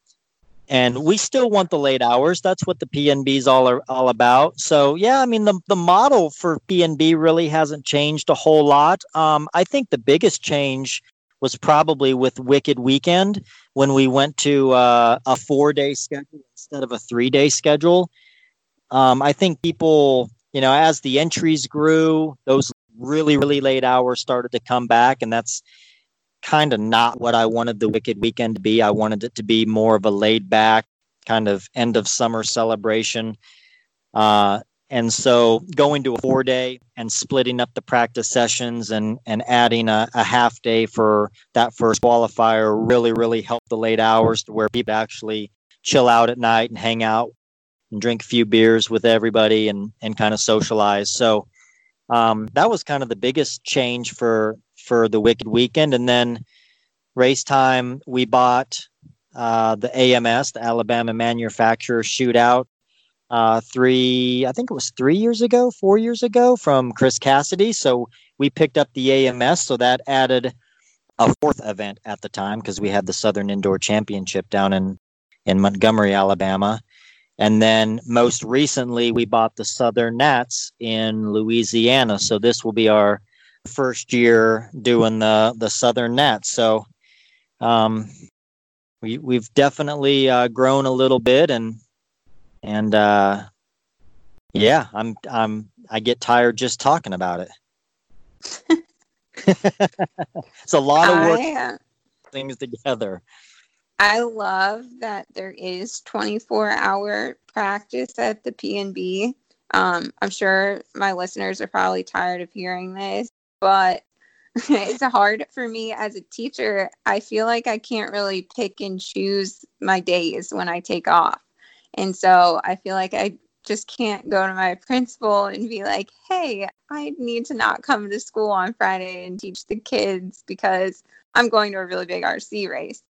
and we still want the late hours. That's what the PNB is all are, all about. So yeah, I mean the the model for PNB really hasn't changed a whole lot. Um, I think the biggest change was probably with Wicked Weekend when we went to uh, a four day schedule instead of a three day schedule. Um, I think people, you know, as the entries grew, those really really late hours started to come back, and that's kind of not what I wanted the Wicked Weekend to be. I wanted it to be more of a laid back kind of end of summer celebration. Uh, and so going to a four day and splitting up the practice sessions and, and adding a, a half day for that first qualifier really, really helped the late hours to where people actually chill out at night and hang out and drink a few beers with everybody and, and kind of socialize. So um, that was kind of the biggest change for for the Wicked Weekend, and then Racetime we bought uh, the AMS, the Alabama Manufacturer Shootout, uh, three I think it was three years ago, four years ago from Chris Cassidy. So we picked up the AMS, so that added a fourth event at the time because we had the Southern Indoor Championship down in in Montgomery, Alabama. And then most recently, we bought the Southern Nats in Louisiana. So this will be our first year doing the the Southern Nats. So um, we we've definitely uh, grown a little bit, and and uh, yeah, I'm I'm I get tired just talking about it. it's a lot of work. I, uh, things together.
I love that there is 24 hour practice at the PNB. Um, I'm sure my listeners are probably tired of hearing this, but it's hard for me as a teacher. I feel like I can't really pick and choose my days when I take off. And so I feel like I just can't go to my principal and be like, hey, I need to not come to school on Friday and teach the kids because I'm going to a really big RC race.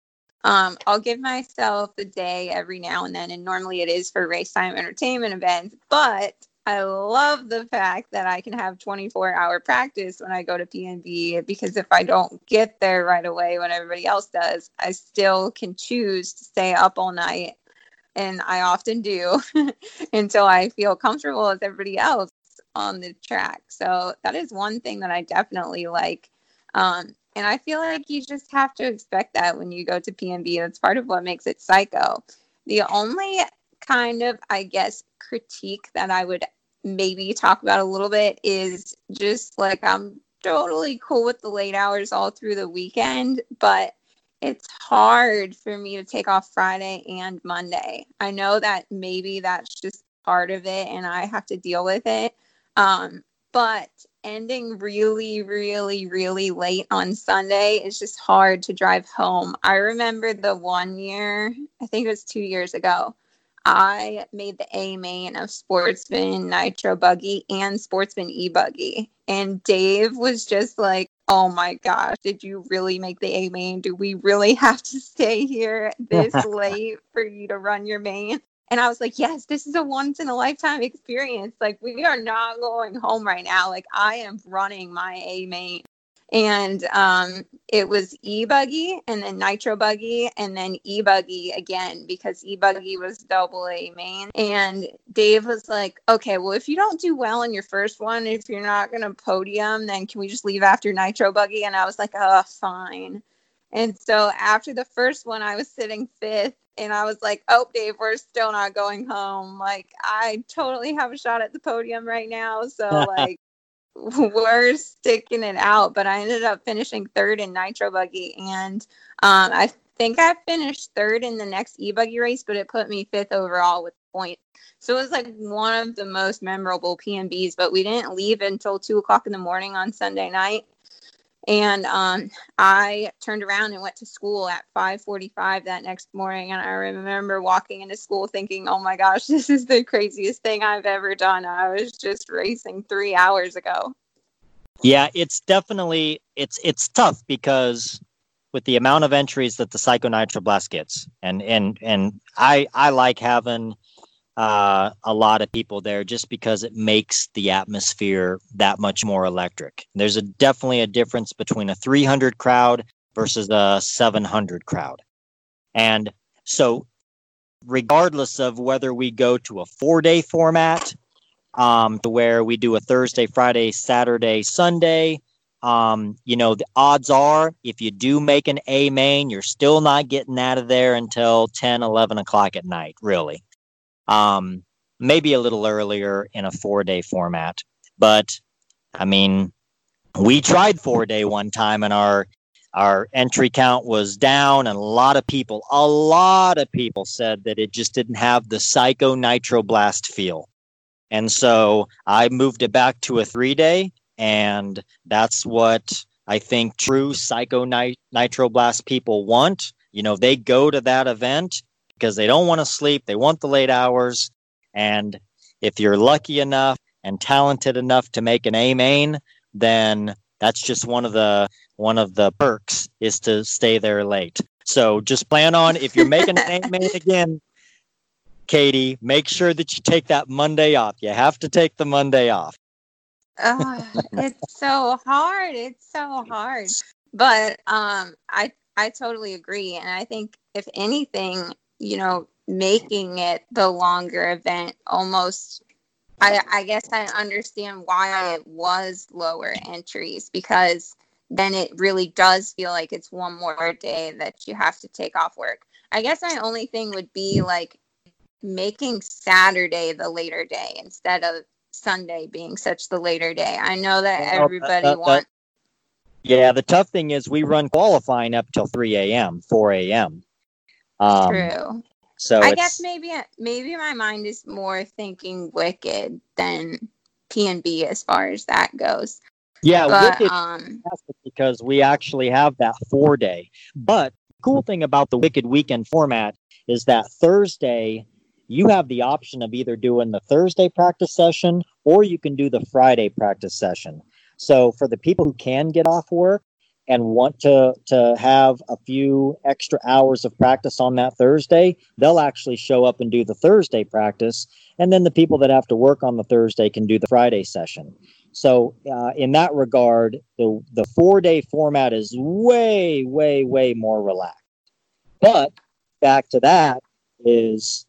Um, I'll give myself a day every now and then, and normally it is for Racetime entertainment events, but I love the fact that I can have 24 hour practice when I go to PNB because if I don't get there right away when everybody else does, I still can choose to stay up all night. And I often do until I feel comfortable with everybody else on the track. So that is one thing that I definitely like. Um, and I feel like you just have to expect that when you go to PNB. That's part of what makes it psycho. The only kind of, I guess, critique that I would maybe talk about a little bit is just like I'm totally cool with the late hours all through the weekend, but it's hard for me to take off Friday and Monday. I know that maybe that's just part of it and I have to deal with it. Um, but ending really, really, really late on Sunday is just hard to drive home. I remember the one year, I think it was two years ago, I made the A main of Sportsman Nitro Buggy and Sportsman E Buggy. And Dave was just like, oh my gosh, did you really make the A main? Do we really have to stay here this late for you to run your main? And I was like, yes, this is a once in a lifetime experience. Like, we are not going home right now. Like, I am running my A main and um, it was e-buggy and then nitro buggy and then e-buggy again because e-buggy was double a main. And dave was like okay well if you don't do well in your first one if you're not going to podium then can we just leave after nitro buggy? And i was like oh fine. And so after the first one i was sitting fifth and i was like oh dave we're still not going home. Like i totally have a shot at the podium right now. So like we're sticking it out, but I ended up finishing third in Nitro Buggy, and um, I think I finished third in the next e buggy race, but it put me fifth overall with points. So it was like one of the most memorable PNBs, but we didn't leave until two o'clock in the morning on Sunday night. And um, I turned around and went to school at 5:45 that next morning. And I remember walking into school thinking, "Oh my gosh, this is the craziest thing I've ever done." I was just racing three hours ago.
Yeah, it's definitely it's it's tough because with the amount of entries that the Psycho Nitro Blast gets, and and and I I like having uh, a lot of people there just because it makes the atmosphere that much more electric. There's a definitely a difference between a 300 crowd versus a 700 crowd. And so regardless of whether we go to a four day format, um, to where we do a Thursday, Friday, Saturday, Sunday. Um, you know, the odds are if you do make an A main, you're still not getting out of there until 10, 11 o'clock at night, really. Um, maybe a little earlier in a four day format. But I mean, we tried four day one time and our our entry count was down and a lot of people a lot of people said that it just didn't have the psycho nitroblast feel and so i moved it back to a three day and that's what i think true psycho nit- nitroblast people want you know they go to that event because they don't want to sleep they want the late hours and if you're lucky enough and talented enough to make an a main then that's just one of the one of the perks is to stay there late. So just plan on if you're making an A main again, Katie, make sure that you take that Monday off. You have to take the Monday off.
Oh, it's so hard. It's so hard. But um I I totally agree. And I think if anything, you know, making it the longer event almost I, I guess I understand why it was lower entries because then it really does feel like it's one more day that you have to take off work. I guess my only thing would be like making Saturday the later day instead of Sunday being such the later day. I know that
Well,
everybody
that-
wants.
Yeah, the tough thing is we run qualifying up till 3 a.m., 4 a.m. Um,
True.
So
I guess maybe maybe my mind is more thinking Wicked than P and B as far as that goes.
yeah,
But
Wicked
um,
because we actually have that four day. But cool thing about the Wicked Weekend format is that Thursday, you have the option of either doing the Thursday practice session or you can do the Friday practice session. So for the people who can get off work and want to to have a few extra hours of practice on that Thursday, they'll actually show up and do the Thursday practice. And then the people that have to work on the Thursday can do the Friday session. So uh, in that regard, the the four day format is way, way, way more relaxed. But back to that is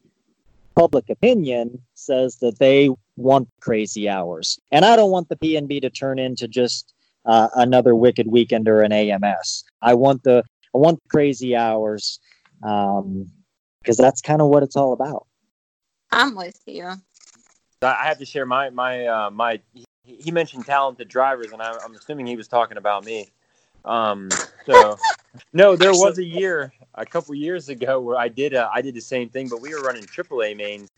public opinion says that they want crazy hours, and I don't want the PNB to turn into just uh, another wicked weekend or an AMS. I want the I want the crazy hours because that's kind of what it's all about.
I'm with you.
I I have to share my my uh, my. He, he mentioned talented drivers, and I, I'm assuming he was talking about me. Um, so no, there was a year a couple years ago where I did uh, I did the same thing, but we were running AAA mains,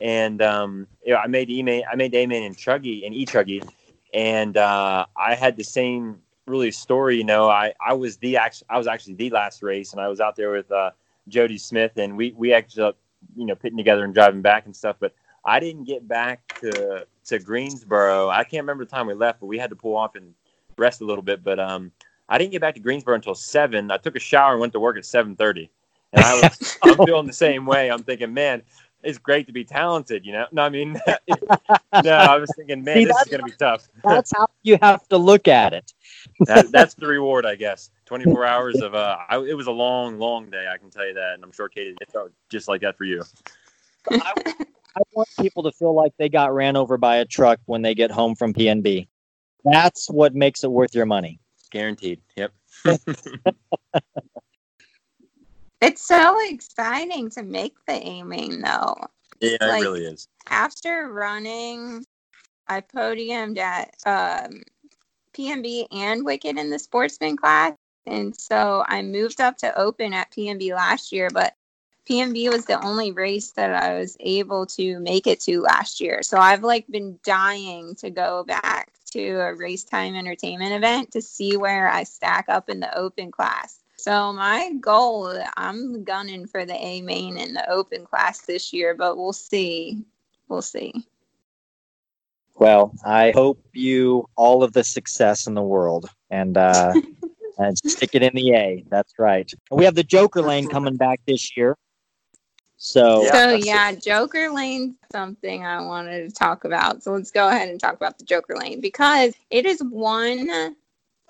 and um, you know, I made E main I made A main and Truggy and E Truggy, and uh, I had the same really story. You know, I I was the act- I was actually the last race, and I was out there with uh, Jody Smith, and we we actually up, you know pitting together and driving back and stuff, but. I didn't get back to to Greensboro. I can't remember the time we left, but we had to pull off and rest a little bit. But um, I didn't get back to Greensboro until seven. I took a shower and went to work at seven thirty, and I was I'm feeling the same way. I'm thinking, man, it's great to be talented, you know. No, I mean, no, I was thinking, man,
See,
this is
that's-
gonna be tough.
That's how you have to look at it.
that, that's the reward, I guess. 24 hours of uh, I, it was a long, long day. I can tell you that, and I'm sure Katie, it felt just like that for you.
I want people to feel like they got ran over by a truck when they get home from PNB. That's what makes it worth your money.
Guaranteed. Yep.
It's so exciting to make the A main though.
Yeah,
Like-
it really is.
After running, I podiumed at um, PNB and Wicked in the sportsman class. And so I moved up to open at PNB last year, but PNB was the only race that I was able to make it to last year. So I've like been dying to go back to a Racetime entertainment event to see where I stack up in the open class. So my goal, I'm gunning for the A main in the open class this year, but we'll see. We'll see.
Well, I hope you all of the success in the world and uh, and stick it in the A. That's right. We have the Joker Lane coming back this year. So
Yeah,
so yeah, Joker Lane something I wanted to talk about. So let's go ahead and talk about the Joker Lane because it is one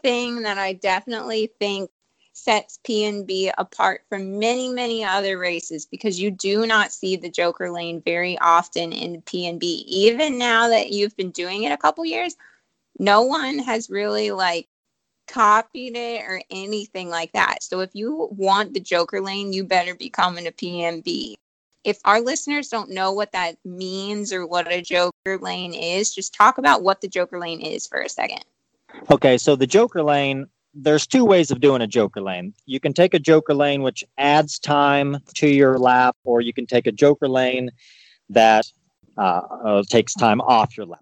thing that I definitely think sets PNB apart from many, many other races because you do not see the Joker lane very often in PNB. Even now that you've been doing it a couple years, no one has really like copied it or anything like that. So if you want the Joker lane, you better be coming to PNB. If our listeners don't know what that means or what a Joker lane is, just talk about what the Joker lane is for a second.
Okay, so the Joker lane, there's two ways of doing a Joker lane. You can take a Joker lane which adds time to your lap, or you can take a Joker lane that uh, uh, takes time off your lap.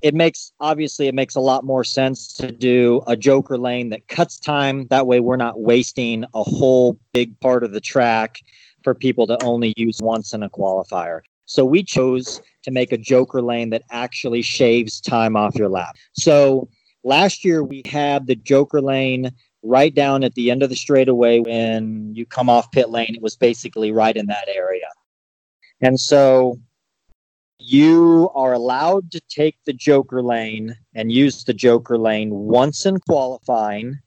It makes obviously it makes a lot more sense to do a joker lane that cuts time. That way we're not wasting a whole big part of the track for people to only use once in a qualifier. So we chose to make a joker lane that actually shaves time off your lap. So last year we had the joker lane right down at the end of the straightaway when you come off pit lane. It was basically right in that area. And so you are allowed to take the joker lane and use the joker lane once in qualifying.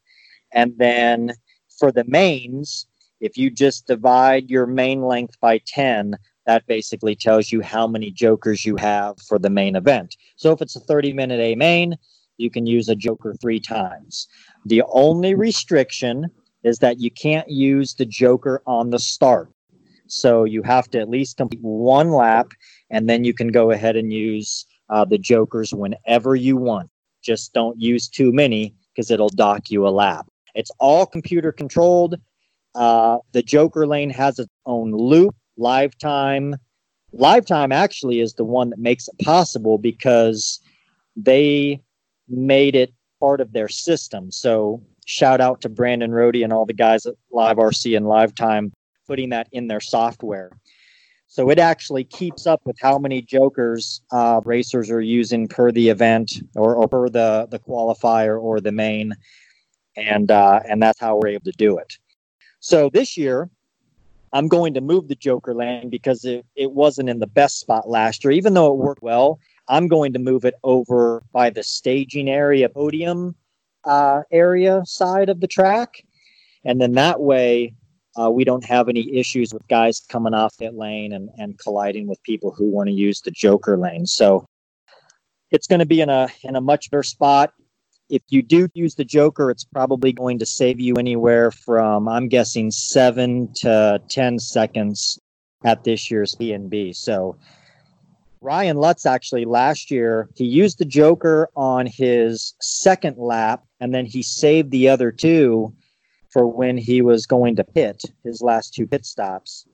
And then for the mains if you just divide your main length by 10 that basically tells you how many jokers you have for the main event. So if it's a 30 minute a main you can use a joker three times the only restriction is that you can't use the joker on the start so you have to at least complete one lap and then you can go ahead and use uh, the jokers whenever you want. Just don't use too many because it'll dock you a lap. It's all computer controlled. Uh, the joker lane has its own loop, LiveTime. LiveTime actually is the one that makes it possible because they made it part of their system. So shout out to Brandon Rohde and all the guys at Live RC and LiveTime putting that in their software. So it actually keeps up with how many jokers uh, racers are using per the event or, or per the, the qualifier or the main. And, uh, and that's how we're able to do it. So this year, I'm going to move the Joker lane because it, it wasn't in the best spot last year. Even though it worked well, I'm going to move it over by the staging area, podium uh, area side of the track. And then that way, uh, we don't have any issues with guys coming off that lane and, and colliding with people who want to use the joker lane. So it's going to be in a in a much better spot. If you do use the joker, it's probably going to save you anywhere from I'm guessing seven to ten seconds at this year's PNB. So Ryan Lutz actually last year he used the joker on his second lap and then he saved the other two for when he was going to pit his last two pit stops.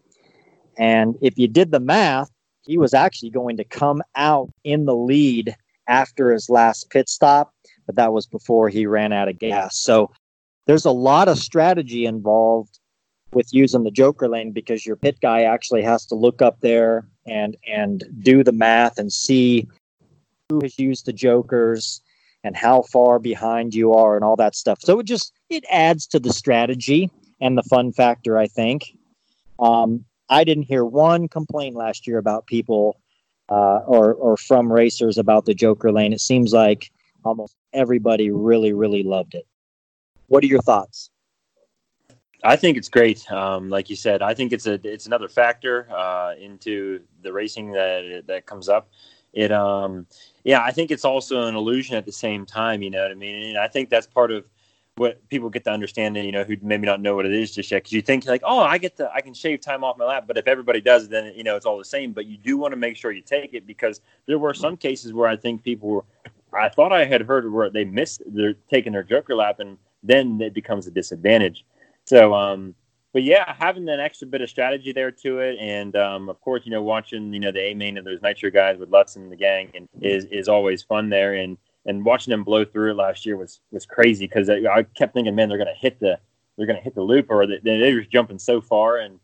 And if you did the math, he was actually going to come out in the lead after his last pit stop, but that was before he ran out of gas. So there's a lot of strategy involved with using the joker lane because your pit guy actually has to look up there and and do the math and see who has used the jokers and how far behind you are and all that stuff. So it just it adds to the strategy and the fun factor, I think. Um, I didn't hear one complaint last year about people uh, or or from racers about the Joker lane. It seems like almost everybody really really loved it. What are your thoughts?
I think it's great. Um, like you said, I think it's a it's another factor uh, into the racing that that comes up. It um yeah i think it's also an illusion at the same time you know what i mean? And i think that's part of what people get to understand and you know who maybe not know what it is just yet because you think like oh i get to i can shave time off my lap but if everybody does then you know it's all the same. But you do want to make sure you take it because there were some cases where i think people were i thought i had heard where they missed they're taking their joker lap and then it becomes a disadvantage so um but yeah, having an extra bit of strategy there to it, and um, of course, you know, watching you know the A main of those Nitro guys with Lutz and the gang, and is is always fun there. And and watching them blow through it last year was was crazy because I, kept thinking, man, they're gonna hit the they're gonna hit the loop, or they, they were jumping so far and.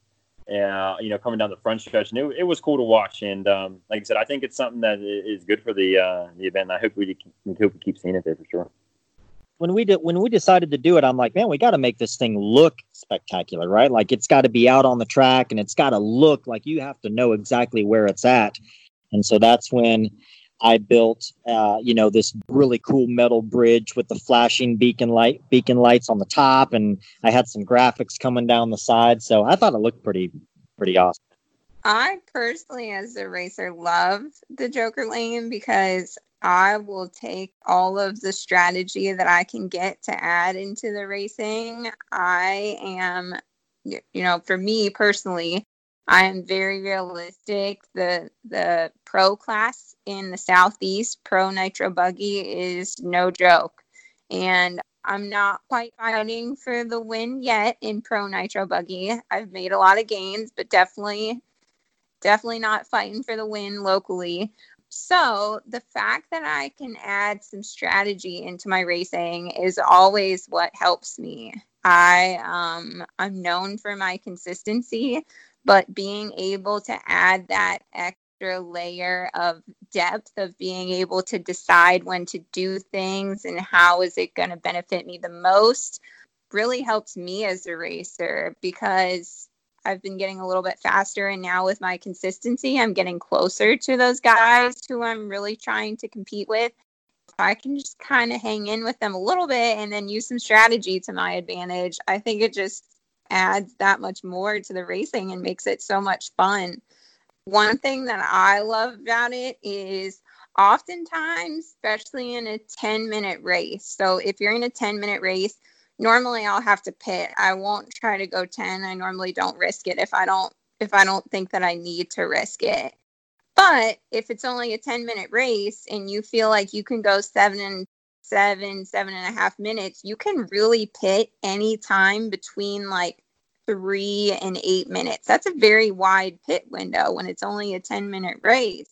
Uh, you know, coming down the front stretch, and it, it was cool to watch. And um, like I said, I think it's something that is good for the uh, the event. I hope we, we hope we keep seeing it there for sure
when we did when we decided to do it, I'm like, man, we got to make this thing look spectacular, right? Like it's got to be out on the track and it's got to look like you have to know exactly where it's at. And so that's when I built, uh, you know, this really cool metal bridge with the flashing beacon light beacon lights on the top, and I had some graphics coming down the side. So I thought it looked pretty pretty awesome.
I personally, as a racer, love the Joker lane because I will take all of the strategy that I can get to add into the racing. I am, you know, for me personally, I am very realistic. The the pro class in the southeast, pro nitro buggy, is no joke, and I'm not quite fighting for the win yet in pro nitro buggy. I've made a lot of gains, but definitely, definitely not fighting for the win locally. So the fact that I can add some strategy into my racing is always what helps me. I um I'm known for my consistency, but being able to add that extra layer of depth of being able to decide when to do things and how is it going to benefit me the most really helps me as a racer because I've been getting a little bit faster and now with my consistency I'm getting closer to those guys who I'm really trying to compete with. If I can just kind of hang in with them a little bit and then use some strategy to my advantage, I think it just adds that much more to the racing and makes it so much fun. One thing that I love about it is oftentimes, especially in a 10 minute race. So if you're in a 10 minute race, normally I'll have to pit. I won't try to go 10. I normally don't risk it if I don't if I don't think that I need to risk it. But if it's only a 10 minute race and you feel like you can go seven and seven, seven and a half minutes, you can really pit any time between like three and eight minutes. That's a very wide pit window when it's only a 10 minute race.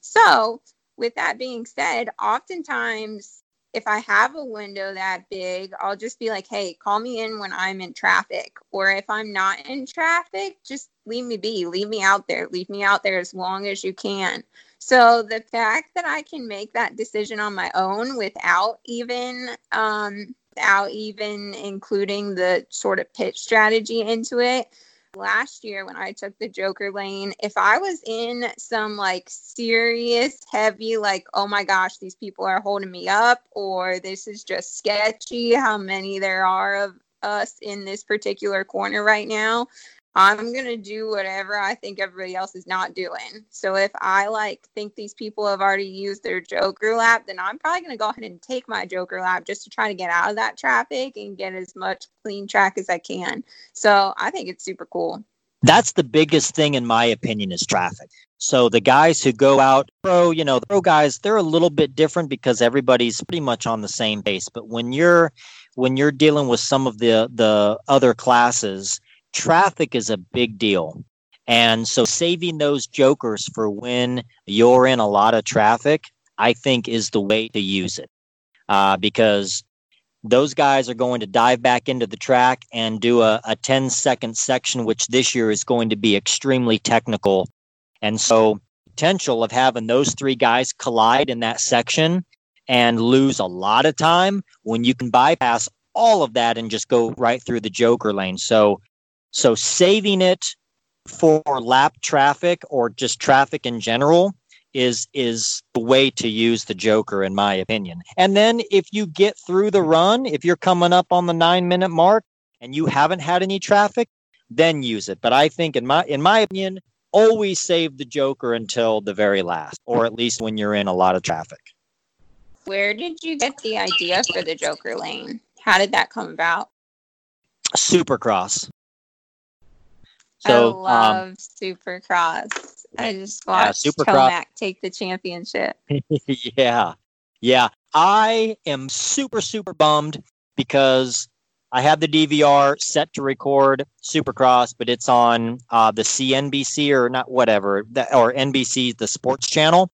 So, with that being said, oftentimes if I have a window that big, I'll just be like, hey, call me in when I'm in traffic. Or if I'm not in traffic, just leave me be, leave me out there, leave me out there as long as you can. So the fact that I can make that decision on my own without even um, without even including the sort of pitch strategy into it. Last year, when I took the Joker lane, if I was in some like serious, heavy, like, oh my gosh, these people are holding me up, or this is just sketchy how many there are of us in this particular corner right now, I'm going to do whatever I think everybody else is not doing. So if I like think these people have already used their Joker lap, then I'm probably going to go ahead and take my Joker lap just to try to get out of that traffic and get as much clean track as I can. So I think it's super cool.
That's the biggest thing in my opinion is traffic. So the guys who go out pro, you know, the pro guys, they're a little bit different because everybody's pretty much on the same base. But when you're when you're dealing with some of the the other classes, traffic is a big deal. And so saving those jokers for when you're in a lot of traffic, I think is the way to use it. Uh, because those guys are going to dive back into the track and do a, a 10 second section, which this year is going to be extremely technical. And so, potential of having those three guys collide in that section and lose a lot of time when you can bypass all of that and just go right through the joker lane. So, so saving it for lap traffic or just traffic in general is is the way to use the joker in my opinion. And then if you get through the run, if you're coming up on the 9 minute mark and you haven't had any traffic, then use it. But I think in my in my opinion, always save the joker until the very last or at least when you're in a lot of traffic.
Where did you get the idea for the joker lane? How did that come about?
Supercross.
So, I um, love um, Supercross. I just watched yeah, Supercross. Tomac take the championship.
yeah, yeah. I am super super bummed because I have the DVR set to record Supercross, but it's on uh, the CNBC or not whatever or NBC, the sports channel,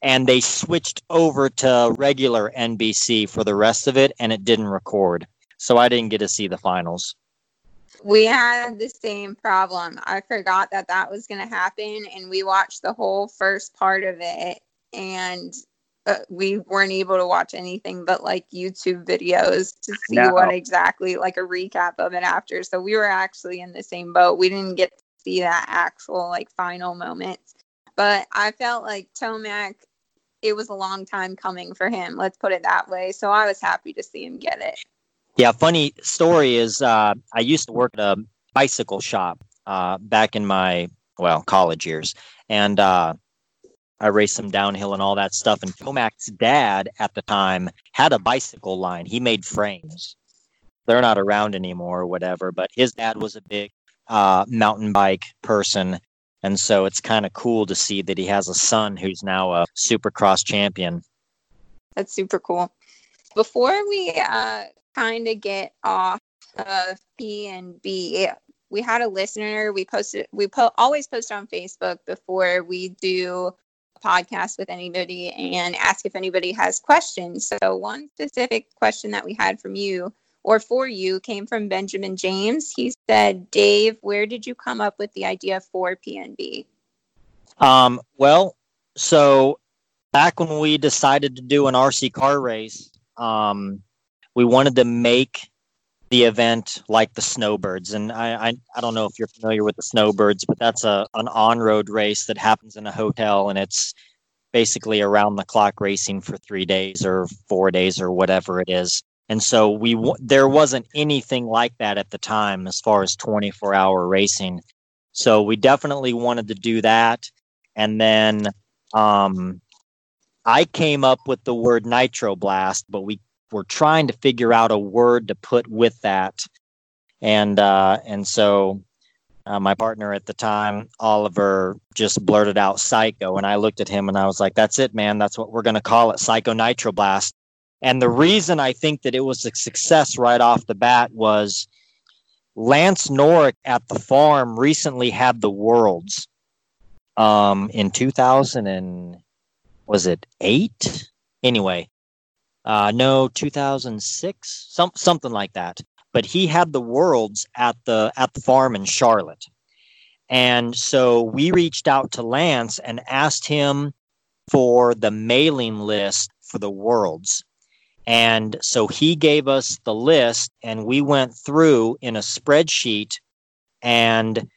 and they switched over to regular NBC for the rest of it, and it didn't record, so I didn't get to see the finals
we had the same problem. I forgot that that was going to happen, and we watched the whole first part of it, and uh, we weren't able to watch anything but like YouTube videos to see no. what exactly like a recap of it after. So we were actually in the same boat. We didn't get to see that actual like final moment, but I felt like Tomac it was a long time coming for him. Let's put it that way. So I was happy to see him get it.
Yeah, funny story is uh, I used to work at a bicycle shop uh, back in my well college years, and uh, I raced some downhill and all that stuff. And Tomac's dad at the time had a bicycle line. He made frames. They're not around anymore or whatever, but his dad was a big uh, mountain bike person. And so it's kind of cool to see that he has a son who's now a supercross champion.
That's super cool. Before we uh, kind of get off of PNB, we had a listener. We posted, we po- always post on Facebook before we do a podcast with anybody and ask if anybody has questions. So, one specific question that we had from you or for you came from Benjamin James. He said, Dave, where did you come up with the idea for PNB?
Um, well, so back when we decided to do an RC car race, um, we wanted to make the event like the Snowbirds. And I, I, I don't know if you're familiar with the Snowbirds, but that's a an on road race that happens in a hotel and it's basically around the clock racing for three days or four days or whatever it is. And so we there wasn't anything like that at the time as far as 24 hour racing. So we definitely wanted to do that. And then um, I came up with the word nitro blast, but we were trying to figure out a word to put with that. And uh, and so uh, my partner at the time, Oliver, just blurted out psycho. And I looked at him and I was like, that's it, man. That's what we're going to call it Psycho Nitroblast." And the reason I think that it was a success right off the bat was Lance Norick at the farm recently had the Worlds um, in 2000 and was it eight? Anyway, uh, no, 2006, some something like that. But he had the Worlds at the at the farm in Charlotte, and so we reached out to Lance and asked him for the mailing list for the Worlds and so he gave us the list, and we went through in a spreadsheet and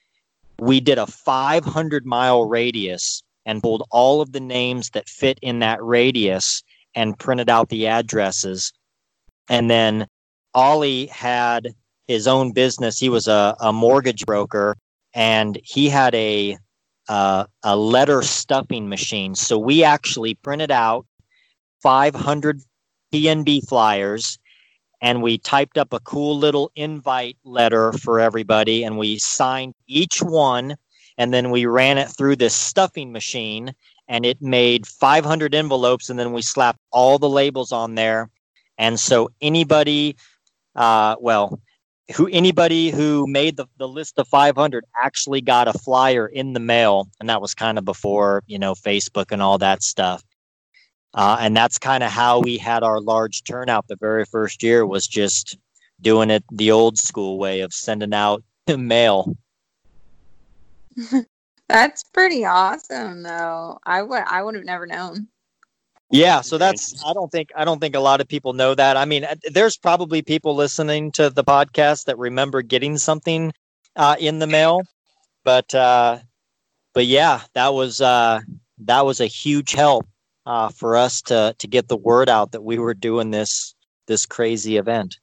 we did a 500 mile radius and pulled all of the names that fit in that radius and printed out the addresses. And then Ollie had his own business. He was a, a mortgage broker and he had a, uh, a letter stuffing machine. So we actually printed out 500 PNB flyers and we typed up a cool little invite letter for everybody and we signed each one and then we ran it through this stuffing machine and it made 500 envelopes and then we slapped all the labels on there. And so anybody uh, well who anybody who made the, the list of 500 actually got a flyer in the mail and that was kind of before you know facebook and all that stuff. Uh, and that's kind of how we had our large turnout. The very first year was just doing it the old school way of sending out the mail.
that's pretty awesome though. I would I would have never known.
Yeah, so that's I don't think I don't think a lot of people know that. I mean, uh, there's probably people listening to the podcast that remember getting something uh, in the mail, but uh, but yeah, that was uh, that was a huge help uh, for us to to get the word out that we were doing this this crazy event.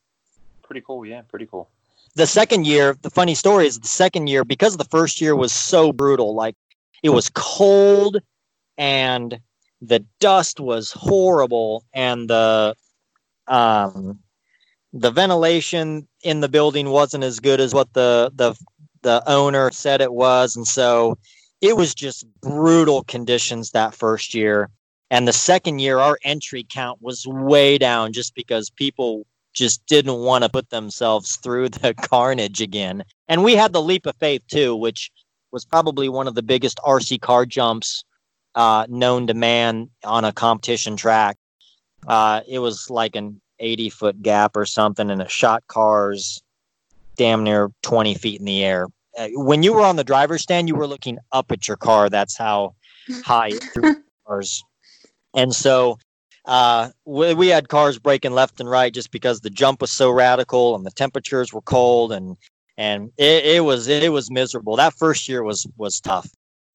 Pretty cool, yeah, pretty cool.
The second year, the funny story is the second year because the first year was so brutal. Like it was cold and the dust was horrible and the um the ventilation in the building wasn't as good as what the the the owner said it was and so it was just brutal conditions that first year and the second year, our entry count was way down just because people just didn't want to put themselves through the carnage again. And we had the leap of faith too, which was probably one of the biggest RC car jumps uh, known to man on a competition track. Uh, it was like an 80 foot gap or something, and it shot cars damn near 20 feet in the air. Uh, when you were on the driver's stand, you were looking up at your car. That's how high it threw cars. And so uh, we, we had cars breaking left and right just because the jump was so radical and the temperatures were cold and and it, it was it was miserable. That first year was was tough,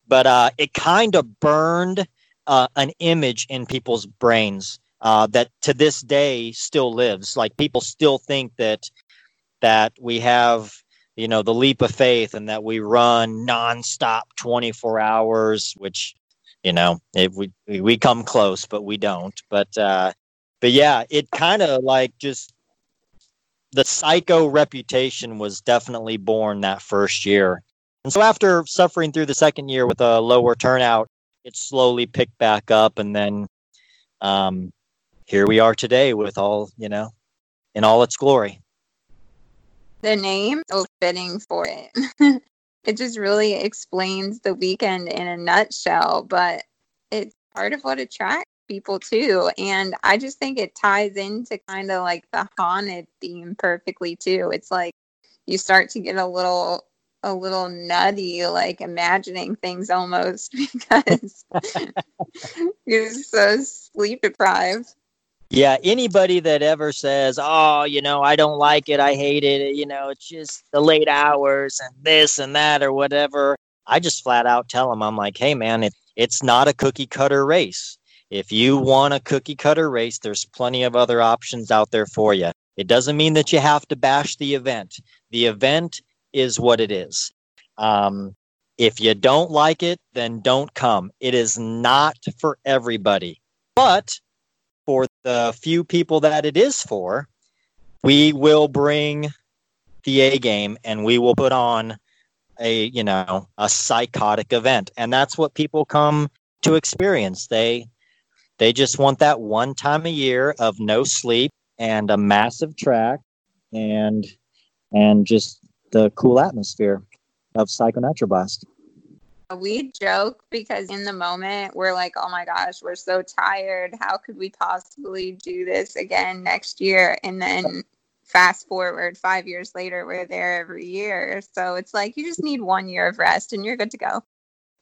but uh, it kind of burned uh, an image in people's brains uh, that to this day still lives. Like people still think that that we have you know the leap of faith and that we run nonstop 24 hours, which you know if we we come close, but we don't. But uh, but yeah, it kind of like just the psycho reputation was definitely born that first year. And so after suffering through the second year with a lower turnout, it slowly picked back up and then um, here we are today with all, you know, in all its glory.
The name so fitting for it. it just really explains the weekend in a nutshell, but it's part of what attracts people too. And I just think it ties into kind of like the haunted theme perfectly too. It's like you start to get a little a little nutty, like imagining things almost because you're so sleep deprived.
Yeah, anybody that ever says, "Oh, you know, I don't like it, I hate it," you know, it's just the late hours and this and that or whatever, I just flat out tell them, I'm like, "Hey, man, it, it's not a cookie cutter race. If you want a cookie cutter race, there's plenty of other options out there for you. It doesn't mean that you have to bash the event. The event is what it is. Um, if you don't like it, then don't come. It is not for everybody. But the few people that it is for, we will bring the A game and we will put on a, you know, a psychotic event. And that's what people come to experience. They they just want that one time a year of no sleep and a massive track and and just the cool atmosphere of Psycho Nitro Blast.
We joke because in the moment we're like, oh my gosh, we're so tired. How could we possibly do this again next year? And then fast forward five years later, we're there every year. So it's like you just need one year of rest and you're good to go.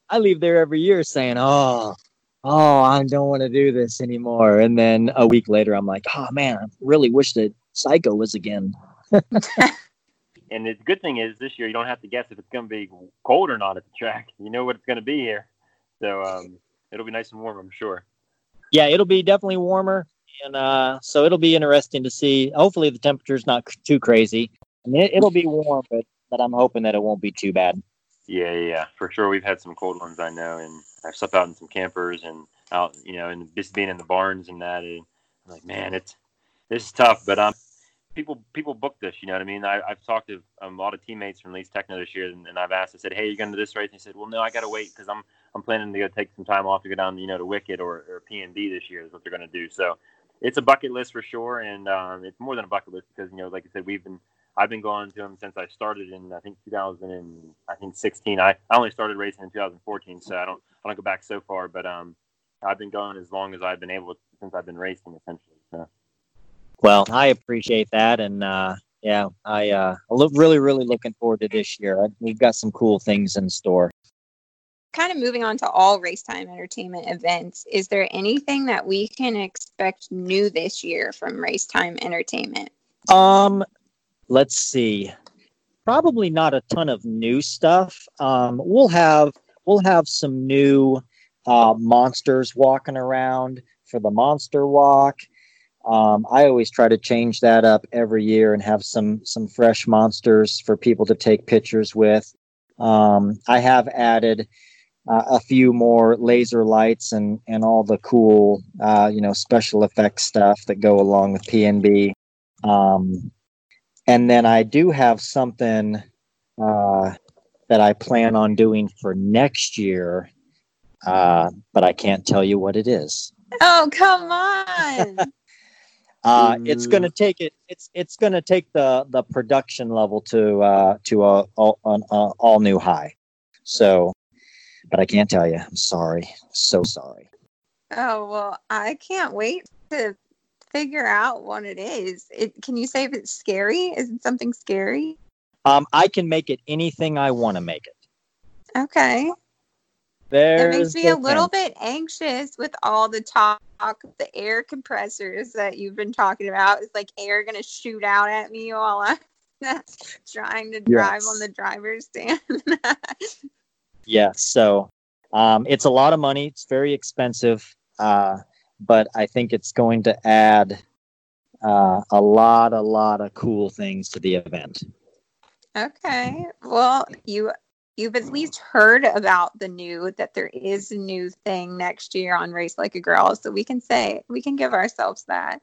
I leave there every year saying, oh, oh, I don't want to do this anymore. And then a week later, I'm like, oh man, I really wish that Psycho was again.
And the good thing is this year you don't have to guess if it's going to be cold or not at the track. You know what it's going to be here, so um, it'll be nice and warm, I'm sure.
Yeah, it'll be definitely warmer, and uh, so it'll be interesting to see. Hopefully, the temperature's not too crazy. I mean, it, will be warm, but but I'm hoping that it won't be too bad.
Yeah, yeah, for sure. We've had some cold ones, I know, and I've slept out in some campers and out, you know, and just being in the barns and that. And I'm like, man, it's this is tough, but I'm people people book this. You know what I mean? I, have talked to um, a lot of teammates from Leeds Tekno this year, and, and, I've asked. I said, "Hey, you're going to this race?" And he said, "Well, no, I got to wait because I'm I'm planning to go take some time off to go down, you know, to Wicked or, or PNB this year. Is what they're going to do. So it's a bucket list for sure, and um, it's more than a bucket list because you know, like I said, we've been I've been going to them since I started in I think 2000 and I think 16. I, I only started racing in 2014, so I don't I don't go back so far, but um, I've been going as long as I've been able to, since I've been racing essentially. So.
Well, I appreciate that, and uh, yeah, I uh, look really, really looking forward to this year. We've got some cool things in store.
Kind of moving on to all Racetime entertainment events. Is there anything that we can expect new this year from Racetime entertainment?
Um, let's see. Probably not a ton of new stuff. Um, we'll have we'll have some new uh, monsters walking around for the monster walk. Um, I always try to change that up every year and have some some fresh monsters for people to take pictures with. Um, I have added uh, a few more laser lights and and all the cool uh, you know special effects stuff that go along with PNB. Um, and then I do have something uh, that I plan on doing for next year, uh, but I can't tell you what it is.
Oh come on!
Uh, it's going to take it. It's it's going to take the the production level to uh, to a, a, an a all new high. So, but I can't tell you. I'm sorry. So sorry.
Oh well, I can't wait to figure out what it is. It can you say if it's scary? Is it something scary?
Um, I can make it anything I want to make it.
Okay.
There's
it makes me a little bit anxious with all the talk the air compressors that you've been talking about. Is like air going to shoot out at me while I'm trying to drive yes. on the driver's stand?
yeah. So Um, it's a lot of money. It's very expensive, uh, but I think it's going to add uh, a lot, a lot of cool things to the event.
Okay. Well, you you've at least heard about the new that there is a new thing next year on Race Like a Girl, so we can say we can give ourselves that.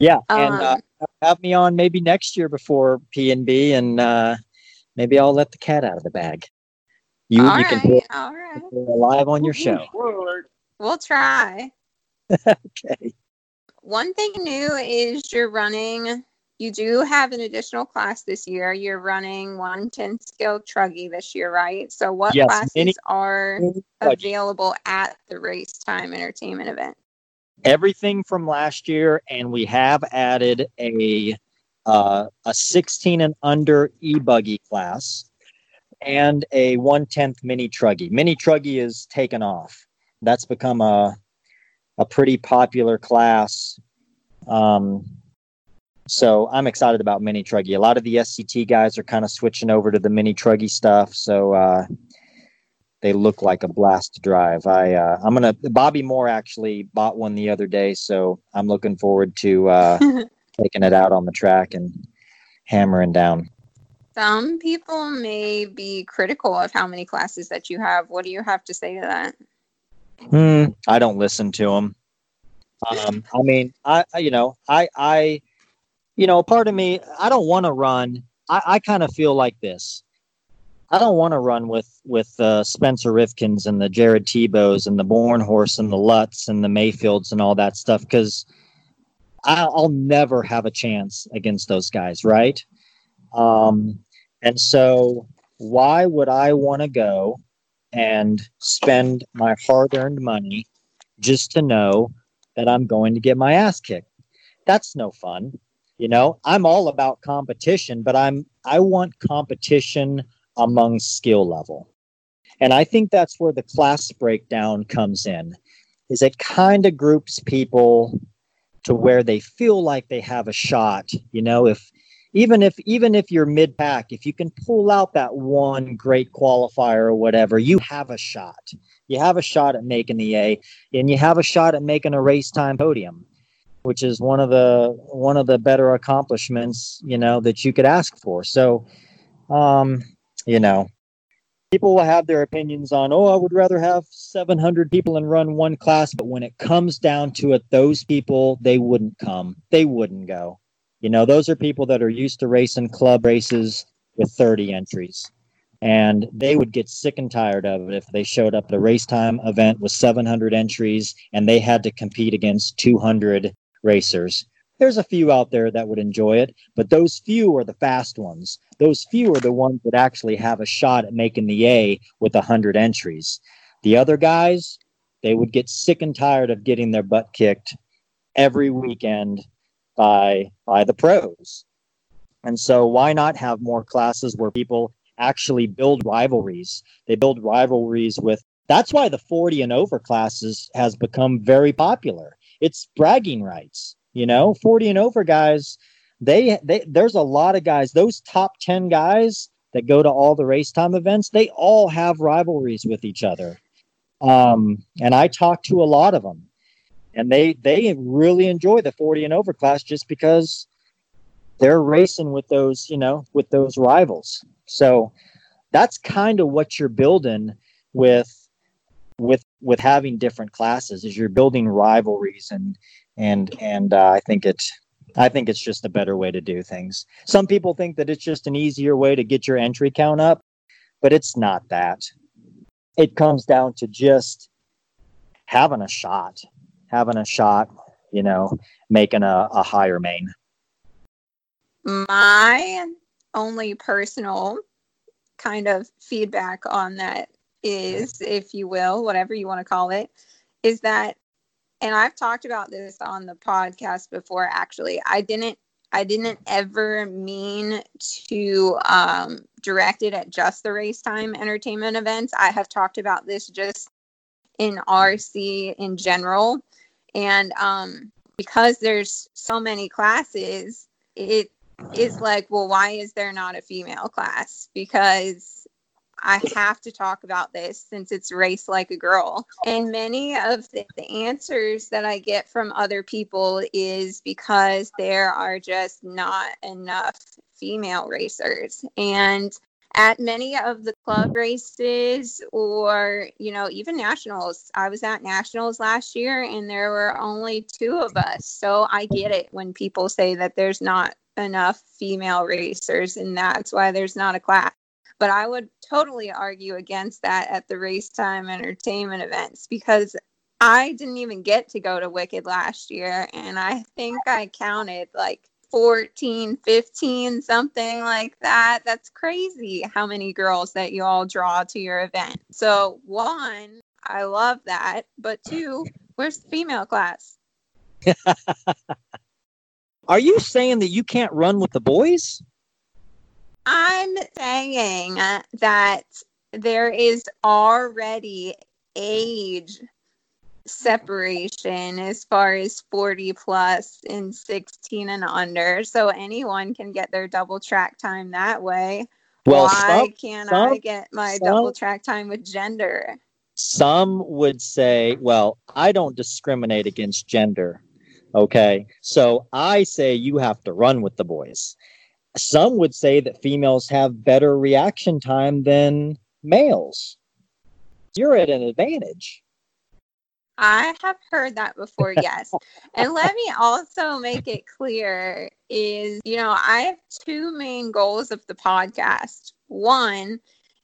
Yeah, and uh,
Um,
have me on maybe next year before PNB, and uh, maybe I'll let the cat out of the bag. You,
all
you can
right,
put
all right.
live on your show.
We'll try.
Okay.
One thing new is you're running. You do have an additional class this year. You're running 110 skill truggy this year, right? So, what
Yes,
classes are available at the race time entertainment event?
Everything from last year, and we have added a uh, a 16 and under e buggy class and a one tenth mini truggy. Mini truggy is taken off. That's become a a pretty popular class. Um, so I'm excited about mini truggy. A lot of the SCT guys are kind of switching over to the mini truggy stuff. So uh, they look like a blast to drive. I uh, I'm gonna Bobby Moore actually bought one the other day, so I'm looking forward to uh, taking it out on the track and hammering down.
Some people may be critical of how many classes that you have. What do you have to say to that?
Hmm, I don't listen to them. Um, I mean, I, I you know, I, I, you know, part of me, I don't want to run. I, I kind of feel like this. I don't want to run with with uh, Spencer Rivkins and the Jared Tebos and the Bornhorse and the Lutz and the Maifields and all that stuff because I'll never have a chance against those guys, right? Um, and so, why would I want to go and spend my hard earned money just to know that I'm going to get my ass kicked. That's no fun. You know, I'm all about competition, but I'm I want competition among skill level. And I think that's where the class breakdown comes in. Is it kind of groups people to where they feel like they have a shot, you know, if even if even if you're mid pack, if you can pull out that one great qualifier or whatever, you have a shot. You have a shot at making the A, and you have a shot at making a Racetime podium, which is one of the one of the better accomplishments you know that you could ask for. So, um, you know, people will have their opinions on. Oh, I would rather have 700 people and run one class, but when it comes down to it, those people they wouldn't come. They wouldn't go. You know, those are people that are used to racing club races with 30 entries. And they would get sick and tired of it if they showed up at a Racetime event with 700 entries and they had to compete against 200 racers. There's a few out there that would enjoy it, but those few are the fast ones. Those few are the ones that actually have a shot at making the A with 100 entries. The other guys, they would get sick and tired of getting their butt kicked every weekend by by the pros. And so why not have more classes where people actually build rivalries? They build rivalries with that's why the 40 and over classes has become very popular. It's bragging rights, you know, 40 and over guys, they they there's a lot of guys, those top 10 guys that go to all the Racetime events, they all have rivalries with each other. Um, and I talk to a lot of them and they they really enjoy the 40 and over class just because they're racing with those you know with those rivals so that's kind of what you're building with with with having different classes is you're building rivalries and and and uh, i think it's i think it's just a better way to do things some people think that it's just an easier way to get your entry count up but it's not that it comes down to just having a shot having a shot, you know, making a, a higher main.
My only personal kind of feedback on that is, if you will, whatever you want to call it, is that, and I've talked about this on the podcast before. Actually, I didn't, I didn't ever mean to um, direct it at just the Racetime entertainment events. I have talked about this just in RC in general and um, because there's so many classes it is like well why is there not a female class because I have to talk about this since it's race like a girl. And many of the, answers that I get from other people is because there are just not enough female racers. And at many of the club races or you know even nationals i was at nationals last year and there were only two of us so i get it when people say that there's not enough female racers and that's why there's not a class but i would totally argue against that at the Racetime entertainment events because i didn't even get to go to wicked last year and i think i counted like 14, 15, something like that. That's crazy how many girls that you all draw to your event. So, one, I love that. But two, where's the female class?
Are you saying that you can't run with the boys?
I'm saying that there is already age separation as far as 40 plus and 16 and under. So anyone can get their double track time that way. Well, Why some, can't some, I get my some, double track time with gender?
Some would say, well, I don't discriminate against gender. Okay. So I say you have to run with the boys. Some would say that females have better reaction time than males. You're at an advantage.
I have heard that before, yes. and let me also make it clear is, you know, I have two main goals of the podcast. One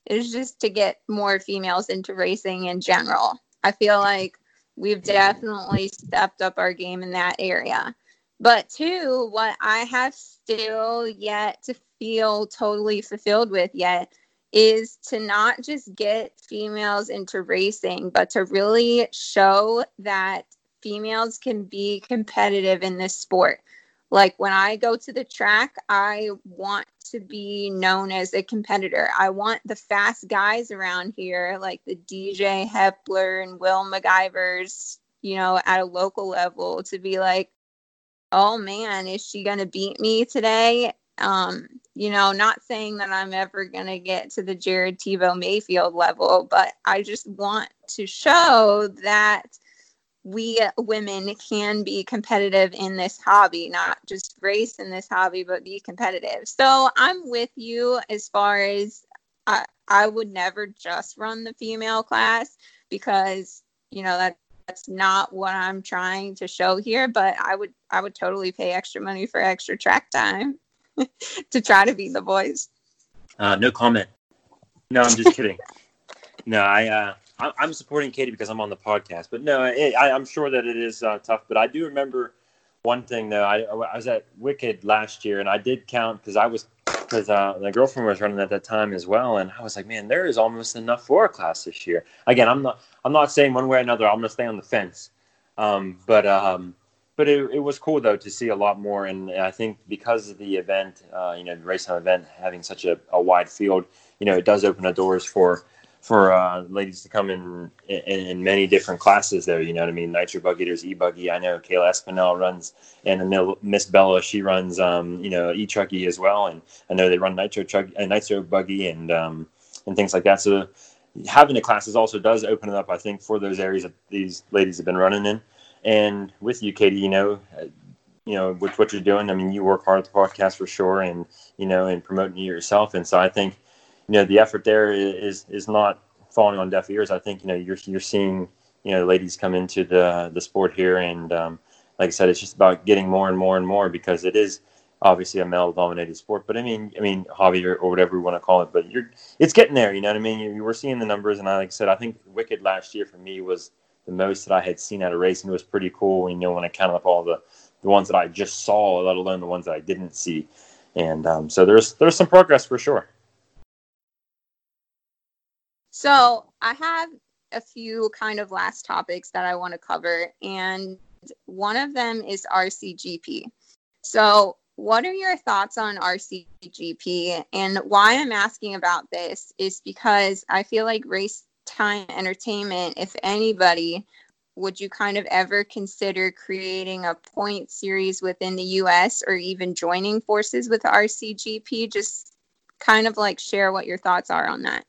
is just to get more females into racing in general. I feel like we've definitely stepped up our game in that area. But two, what I have still yet to feel totally fulfilled with yet is to not just get females into racing, but to really show that females can be competitive in this sport. Like when I go to the track, I want to be known as a competitor. I want the fast guys around here, like the DJ Hepler and Will McIvers, you know, at a local level, to be like, oh man, is she going to beat me today? Um, you know, not saying that I'm ever going to get to the Jared Tebo Maifield level, but I just want to show that we women can be competitive in this hobby, not just race in this hobby, but be competitive. So I'm with you as far as I, I would never just run the female class because, you know, that that's not what I'm trying to show here, but I would I would totally pay extra money for extra track time. to try to beat the boys.
Uh, no comment. No, I'm just kidding. no, I, uh, I am supporting Katie because I'm on the podcast. But no, it, I, am sure that it is uh, tough. But I do remember one thing though. I, I was at Wicked last year, and I did count because I was because uh, my girlfriend was running at that time as well, and I was like, man, there is almost enough for a class this year. Again, I'm not I'm not saying one way or another. I'm to stay on the fence. Um, but um, but it, it was cool though to see a lot more. And I think because of the event, uh, you know, the Racetime event having such a, a, wide field, you know, it does open the doors for for uh, ladies to come in, in, in many different classes there. You know what I mean? Nitro buggy, there's e buggy. I know Kayla Espinel runs, and Miss Bella she runs, um, you know, e truggy as well. And I know they run nitro truck, uh, nitro buggy, and um, and things like that. So having the classes also does open it up, I think, for those areas that these ladies have been running in. And with you, Katie, you know, uh, you know, with what you're doing, I mean, you work hard at the podcast for sure, and you know, and promoting yourself. And so I think, you know, the effort there is is not falling on deaf ears. I think you know you're you're seeing you know ladies come into the the sport here, and um, like I said, it's just about getting more and more and more because it is obviously a male dominated sport. But I mean, I mean, hobby or, or, whatever we want to call it. But you're it's getting there. You know what I mean? You, you were seeing the numbers, and I, like I said, I think Wicked last year for me was the most that I had seen at a race, and it was pretty cool. You know, when I counted up all the the ones that I just saw, let alone the ones that I didn't see, and um, so there's there's some progress for sure.
So I have a few kind of last topics that I want to cover, and one of them is RCGP. So, what are your thoughts on RCGP? And why I'm asking about this is because I feel like race time entertainment, if anybody, would you kind of ever consider creating a point series within the US or even joining forces with RCGP? Just kind of like share what your thoughts are on that.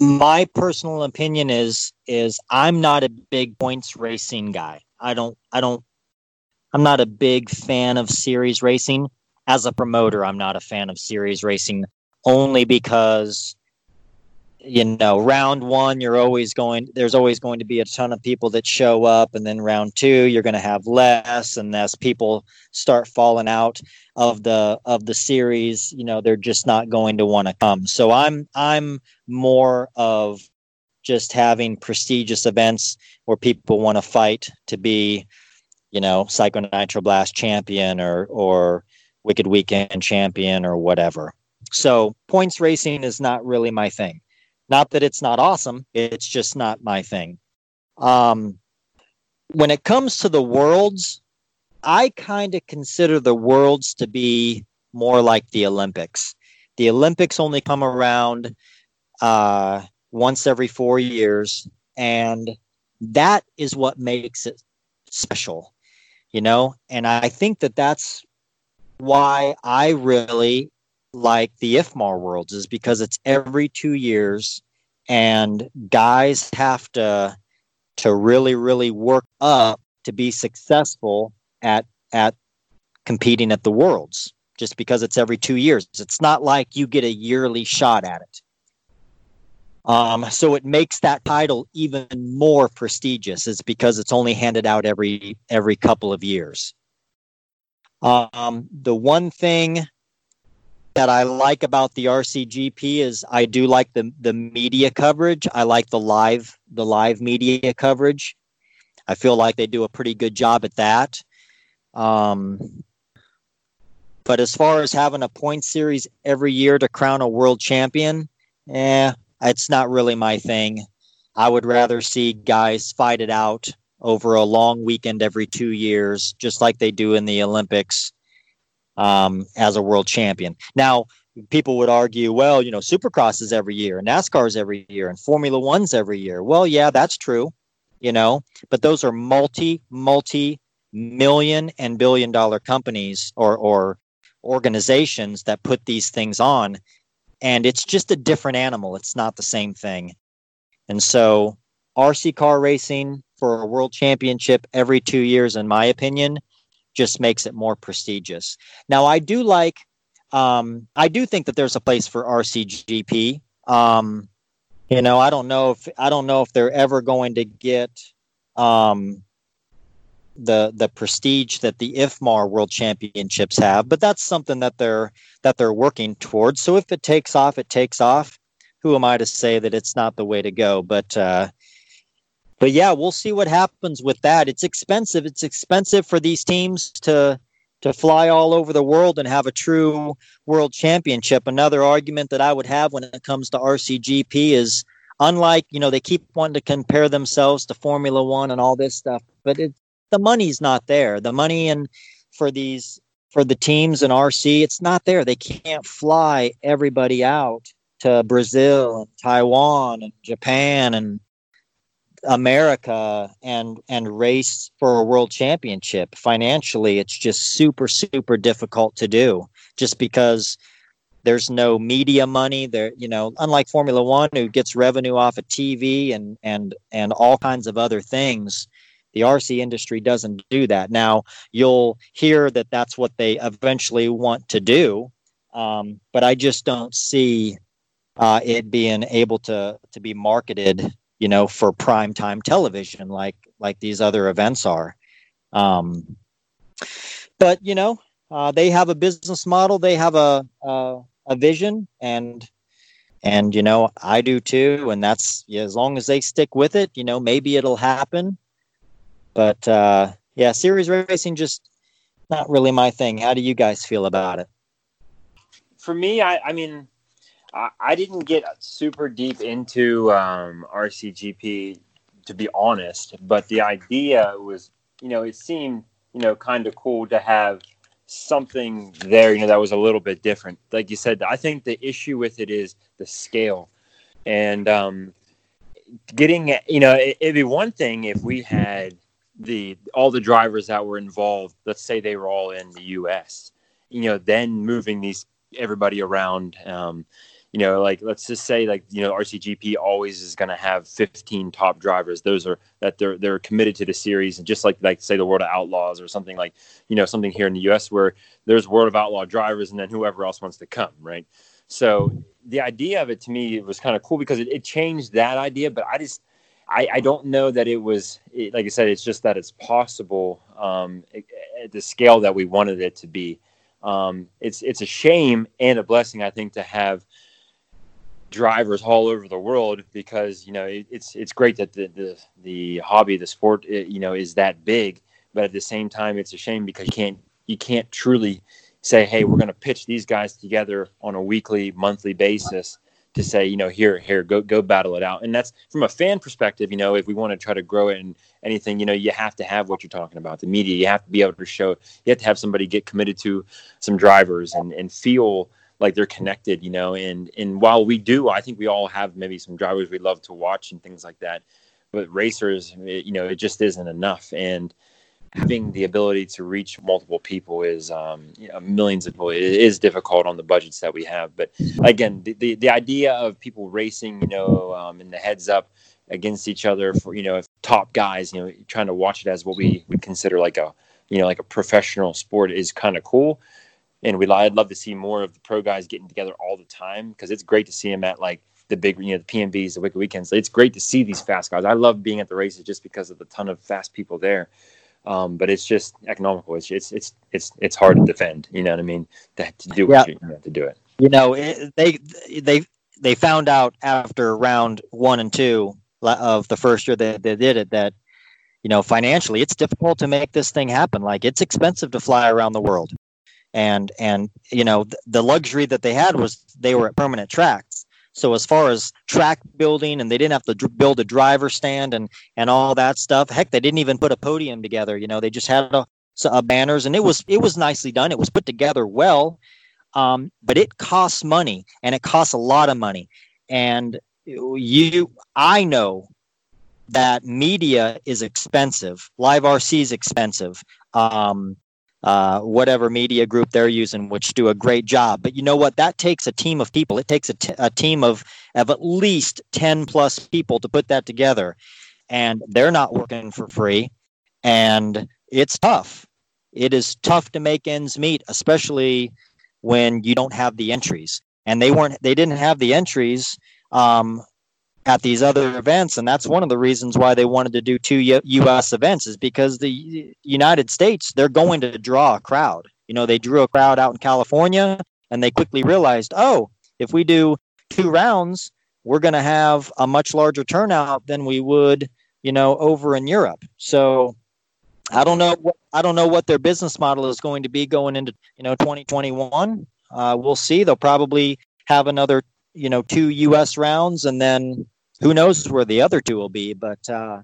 My personal opinion is is I'm not a big points racing guy. I don't I don't I'm not a big fan of series racing. As a promoter, I'm not a fan of series racing only because you know, round one, you're always going, there's always going to be a ton of people that show up. And then round two, you're going to have less. And as people start falling out of the, of the series, you know, they're just not going to want to come. So I'm, I'm more of just having prestigious events where people want to fight to be, you know, Psycho Nitro Blast champion or, or Wicked Weekend champion or whatever. So points racing is not really my thing. Not that it's not awesome, it's just not my thing. Um, when it comes to the worlds, I kind of consider the worlds to be more like the Olympics. The Olympics only come around uh, once every four years, and that is what makes it special, you know. And I think that that's why I really like the IFMAR Worlds is because it's every two years, and guys have to to really really work up to be successful at at competing at the Worlds. Just because it's every two years, it's not like you get a yearly shot at it. Um, so it makes that title even more prestigious. Is because it's only handed out every every couple of years. Um, the one thing that I like about the RCGP is I do like the the media coverage. I like the live the live media coverage. I feel like they do a pretty good job at that. Um, but as far as having a point series every year to crown a world champion, eh, it's not really my thing. I would rather see guys fight it out over a long weekend every two years, just like they do in the Olympics um, as a world champion. Now, people would argue, well, you know, Supercross is every year, and NASCAR is every year, and Formula One's every year. Well, yeah, that's true, you know, but those are multi, multi million and billion dollar companies or, or organizations that put these things on. And it's just a different animal. It's not the same thing. And so, RC car racing for a world championship every two years, in my opinion, just makes it more prestigious. Now, I do like, um, I do think that there's a place for RCGP. Um, you know, I don't know if I don't know if they're ever going to get um, the the prestige that the IFMAR World Championships have, but that's something that they're that they're working towards. So if it takes off, it takes off. Who am I to say that it's not the way to go? But uh, but yeah, we'll see what happens with that. It's expensive. It's expensive for these teams to to fly all over the world and have a true world championship. Another argument that I would have when it comes to RCGP is unlike, you know, they keep wanting to compare themselves to Formula 1 and all this stuff, but it the money's not there. The money and for these for the teams in RC, it's not there. They can't fly everybody out to Brazil and Taiwan and Japan and America and and race for a world championship. Financially it's just super super difficult to do just because there's no media money there you know unlike Formula 1 who gets revenue off of TV and and and all kinds of other things the RC industry doesn't do that. Now you'll hear that that's what they eventually want to do um, but I just don't see uh, it being able to to be marketed you know, for prime time television, like like these other events are. Um, but you know, uh, they have a business model, they have a, a a vision, and and you know, I do too. And that's yeah, as long as they stick with it, you know, maybe it'll happen. But uh, yeah, series racing just not really my thing. How do you guys feel about it?
For me, I, I mean, I, didn't get super deep into um, RCGP to be honest, but the idea was, you know, it seemed, you know, kind of cool to have something there, you know, that was a little bit different. Like you said, I think the issue with it is the scale, and um, getting, you know, it, it'd be one thing if we had the all the drivers that were involved. Let's say they were all in the U.S. You know, then moving these everybody around. Um, you know, like let's just say like you know RCGP always is going to have 15 top drivers. Those are that they're they're committed to the series, and just like like say the World of Outlaws or something like you know something here in the U.S. where there's World of Outlaw drivers, and then whoever else wants to come, right? So the idea of it to me was kind of cool because it, it changed that idea, but I just I, I don't know that it was it, like I said. It's just that it's possible um, at the scale that we wanted it to be. Um, it's it's a shame and a blessing, I think, to have drivers all over the world because you know it, it's it's great that the, the the hobby, the sport, it, you know, is that big. But at the same time, it's a shame because you can't you can't truly say, hey, we're going to pitch these guys together on a weekly, monthly basis to say, you know, here, here, go, go battle it out. And that's from a fan perspective, you know, if we want to try to grow it and anything, you know, you have to have what you're talking about. The media, you have to be able to show, you have to have somebody get committed to some drivers and, and feel like they're connected, you know, and, and while we do, I think we all have maybe some drivers we love to watch and things like that, but racers, it, you know, it just isn't enough. And, having the ability to reach multiple people is um, you know, millions of people. It is difficult on the budgets that we have. But again, the, the, the idea of people racing, you know, um, in the heads up against each other for, you know, top guys, you know, trying to watch it as what we would consider like a, you know, like a professional sport is kind of cool. And we, I'd love to see more of the pro guys getting together all the time because it's great to see them at like the big, you know, the PNBs, the Wicked Weekends. It's great to see these fast guys. I love being at the races just because of the ton of fast people there. Um, but it's just economical. It's, it's it's it's it's hard to defend. You know what I mean? To, to do what yeah. you, to do it.
You know, it, they they they found out after round one and two of the first year that they did it that you know financially it's difficult to make this thing happen. Like it's expensive to fly around the world, and and you know the luxury that they had was they were at permanent tracks so as far as track building, and they didn't have to dr- build a driver stand and and all that stuff. Heck, they didn't even put a podium together. You know, they just had a, a banners, and it was it was nicely done. It was put together well, um, but it costs money, and it costs a lot of money. And you, I know that media is expensive. Live RC is expensive. Um, uh, whatever media group they're using, which do a great job. But you know what? That takes a team of people. It takes a, t- a team of of at least ten plus people to put that together, and they're not working for free, and it's tough. It is tough to make ends meet, especially when you don't have the entries. And they weren't. They didn't have the entries um, at these other events and that's one of the reasons why they wanted to do two US events is because the United States they're going to draw a crowd. You know they drew a crowd out in California and they quickly realized oh if we do two rounds we're going to have a much larger turnout than we would you know over in Europe. So I don't know what I don't know what their business model is going to be going into you know 2021 uh, we'll see. They'll probably have another you know two U.S. rounds, and then who knows where the other two will be. But uh,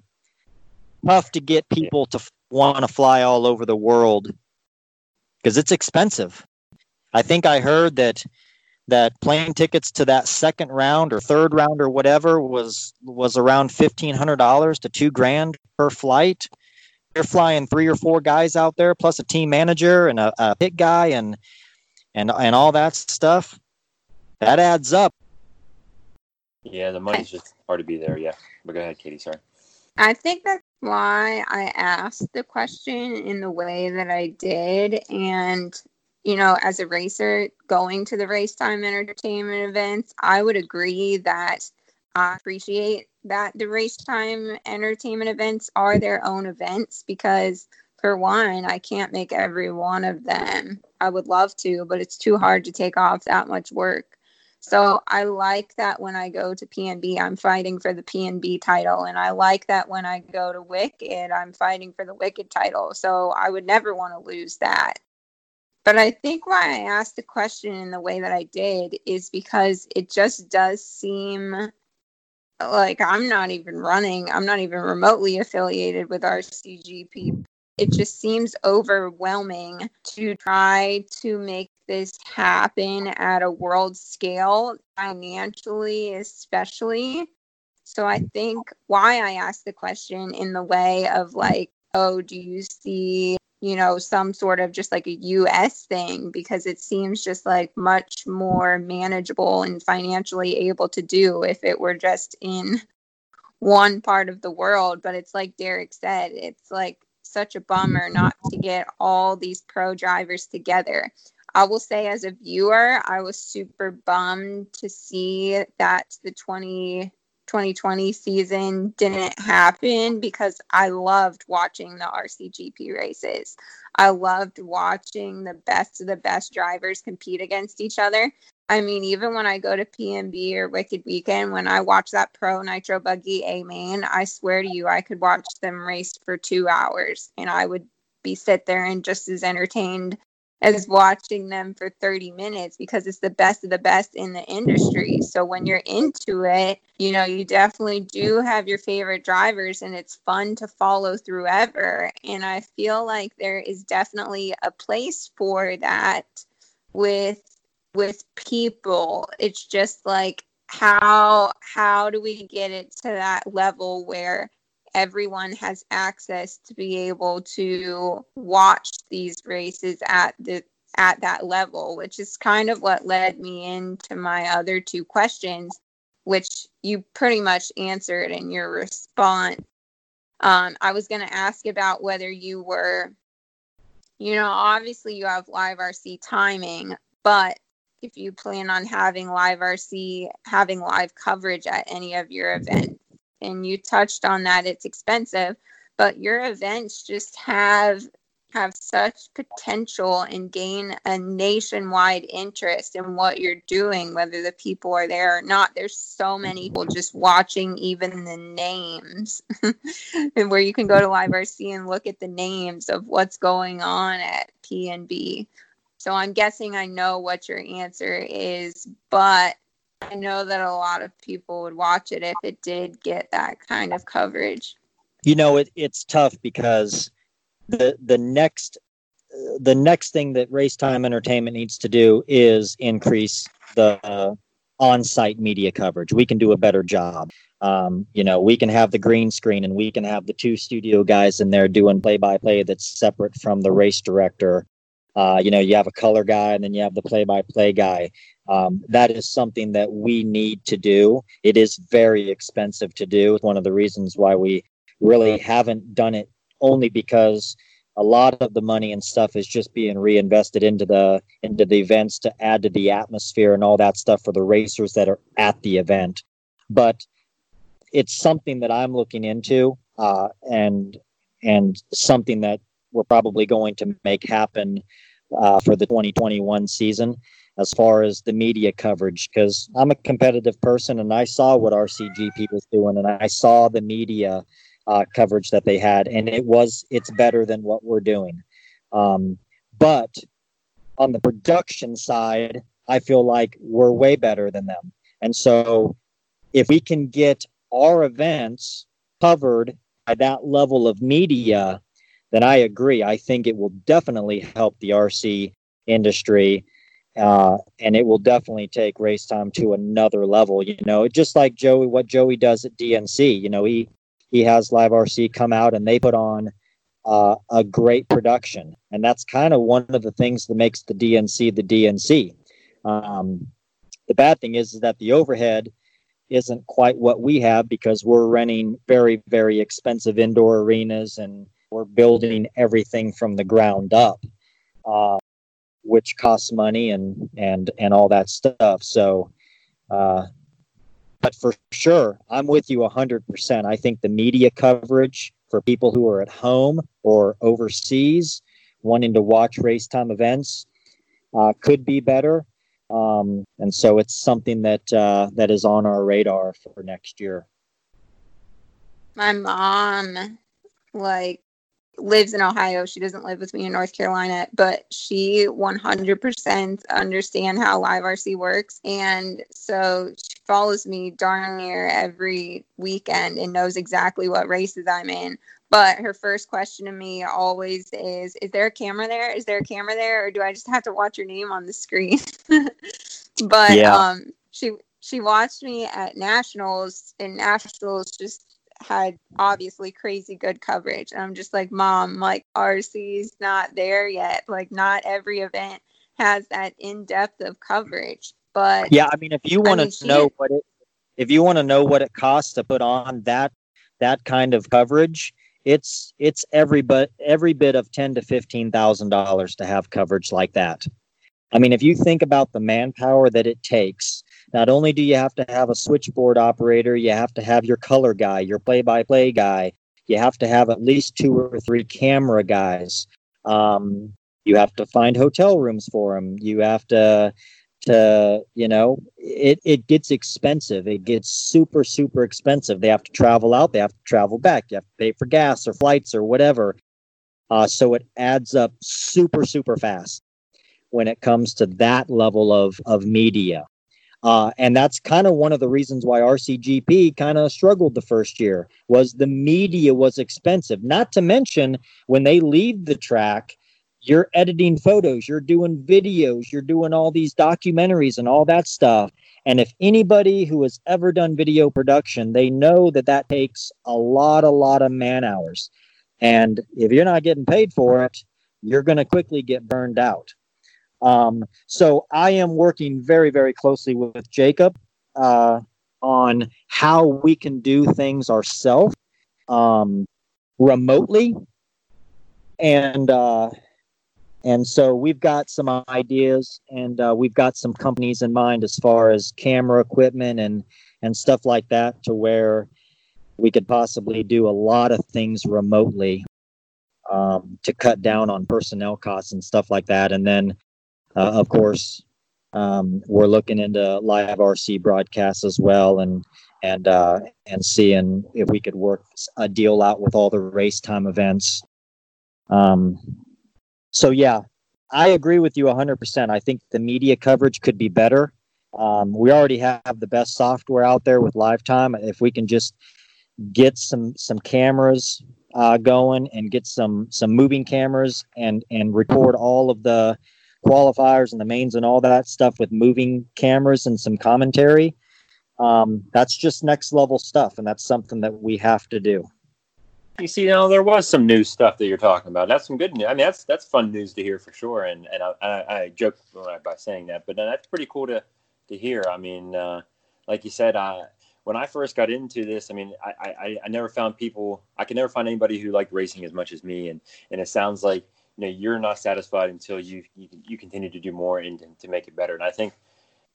tough to get people to want to fly all over the world because it's expensive. I think I heard that that plane tickets to that second round or third round or whatever was was around fifteen hundred dollars to two grand per flight. They're flying three or four guys out there, plus a team manager and a, a pit guy and and and all that stuff that adds up.
Yeah, the money's just hard to be there. Yeah, but go ahead, Katie. Sorry.
I think that's why I asked the question in the way that I did, and you know, as a racer going to the race time entertainment events, I would agree that I appreciate that the race time entertainment events are their own events because for one, I can't make every one of them. I would love to, but it's too hard to take off that much work. So I like that when I go to PNB, I'm fighting for the PNB title. And I like that when I go to Wicked, I'm fighting for the Wicked title. So I would never want to lose that. But I think why I asked the question in the way that I did is because it just does seem like I'm not even running, I'm not even remotely affiliated with RCGP it just seems overwhelming to try to make this happen at a world scale, financially, especially. So I think why I asked the question in the way of like, oh, do you see you know, some sort of just like a US thing because it seems just like much more manageable and financially able to do if it were just in one part of the world. But it's like Derek said, it's like such a bummer not to get all these pro drivers together. I will say, as a viewer, I was super bummed to see that the 20 2020 season didn't happen because I loved watching the RCGP races. I loved watching the best of the best drivers compete against each other. I mean, even when I go to PNB or Wicked Weekend, when I watch that Pro Nitro Buggy A main, I swear to you, I could watch them race for two hours and I would be sit there and just as entertained as watching them for 30 minutes because it's the best of the best in the industry. So when you're into it, you know, you definitely do have your favorite drivers and it's fun to follow through ever. And I feel like there is definitely a place for that with with people. It's just like how how do we get it to that level where everyone has access to be able to watch these races at the at that level, which is kind of what led me into my other two questions, which you pretty much answered in your response. Um, I was going to ask about whether you were, you know, obviously you have live RC timing, but if you plan on having live RC, having live coverage at any of your events, and you touched on that it's expensive but your events just have have such potential and gain a nationwide interest in what you're doing whether the people are there or not there's so many people just watching even the names and where you can go to live rc and look at the names of what's going on at pnb so i'm guessing i know what your answer is but I know that a lot of people would watch it if it did get that kind of coverage.
You know, it, it's tough because the the next the next thing that Race Time Entertainment needs to do is increase the uh, on-site media coverage. We can do a better job. Um, you know, we can have the green screen and we can have the two studio guys in there doing play-by-play that's separate from the race director. Uh, you know, you have a color guy and then you have the play-by-play guy. Um, that is something that we need to do. It is very expensive to do. One of the reasons why we really haven't done it only because a lot of the money and stuff is just being reinvested into the into the events to add to the atmosphere and all that stuff for the racers that are at the event. But it's something that I'm looking into uh, and and something that we're probably going to make happen uh, for the 2021 season as far as the media coverage because I'm a competitive person and I saw what RCGP was doing and I saw the media uh, coverage that they had and it was it's better than what we're doing. Um, but on the production side, I feel like we're way better than them. And so if we can get our events covered by that level of media, then I agree. I think it will definitely help the RC industry uh, and it will definitely take race time to another level. You know, just like Joey, what Joey does at DNC. You know, he he has Live RC come out and they put on uh, a great production, and that's kind of one of the things that makes the DNC the DNC. Um, the bad thing is, is that the overhead isn't quite what we have because we're renting very very expensive indoor arenas and we're building everything from the ground up. Uh, which costs money and and and all that stuff. So, uh, but for sure, I'm with you hundred percent. I think the media coverage for people who are at home or overseas wanting to watch race time events uh, could be better. Um, and so it's something that uh, that is on our radar for next year.
My mom, like lives in Ohio. She doesn't live with me in North Carolina, but she 100% understand how live RC works. And so she follows me darn near every weekend and knows exactly what races I'm in. But her first question to me always is, is there a camera there? Is there a camera there? Or do I just have to watch your name on the screen? but yeah. um, she, she watched me at nationals and nationals just had obviously crazy good coverage. And I'm just like, Mom, like RC's not there yet. Like, not every event has that in depth of coverage. But
yeah, I mean, if you want to know what it, if you want to know what it costs to put on that that kind of coverage, it's it's every but every bit of ten to fifteen thousand dollars to have coverage like that. I mean, if you think about the manpower that it takes, not only do you have to have a switchboard operator, you have to have your color guy, your play-by-play guy, you have to have at least two or three camera guys. Um, you have to find hotel rooms for them. You have to you know it, it gets expensive. It gets super super expensive. They have to travel out. They have to travel back. You have to pay for gas or flights or whatever. Uh, so it adds up super super fast when it comes to that level of of media. Uh, and that's kind of one of the reasons why rcgp kind of struggled the first year was the media was expensive. Not to mention when they leave the track you're editing photos, you're doing videos, you're doing all these documentaries and all that stuff. And if anybody who has ever done video production, they know that that takes a lot, a lot of man hours. And if you're not getting paid for it, you're going to quickly get burned out. Um, so I am working very, very closely with Jacob uh, on how we can do things ourselves um, remotely. And uh, and so we've got some ideas and uh, we've got some companies in mind as far as camera equipment and and stuff like that to where we could possibly do a lot of things remotely um, to cut down on personnel costs and stuff like that. And then uh, of course um, we're looking into live rc broadcasts as well and and uh, and seeing if we could work a deal out with all the race time events. Um, so yeah, I agree with you 100%. I think the media coverage could be better. Um, we already have the best software out there with LiveTime. If we can just get some some cameras uh, going and get some some moving cameras and and record all of the qualifiers and the mains and all that stuff with moving cameras and some commentary, um, that's just next level stuff, and that's something that we have to do.
You see, now there was some new stuff that you're talking about. That's some good news. I mean, that's that's fun news to hear for sure. And and I, I, I joke by saying that, but that's pretty cool to to hear. I mean, uh, like you said, uh, when I first got into this, I mean, I, I I never found people. I could never find anybody who liked racing as much as me. And and it sounds like you know you're not satisfied until you you, you continue to do more and, and to make it better. And I think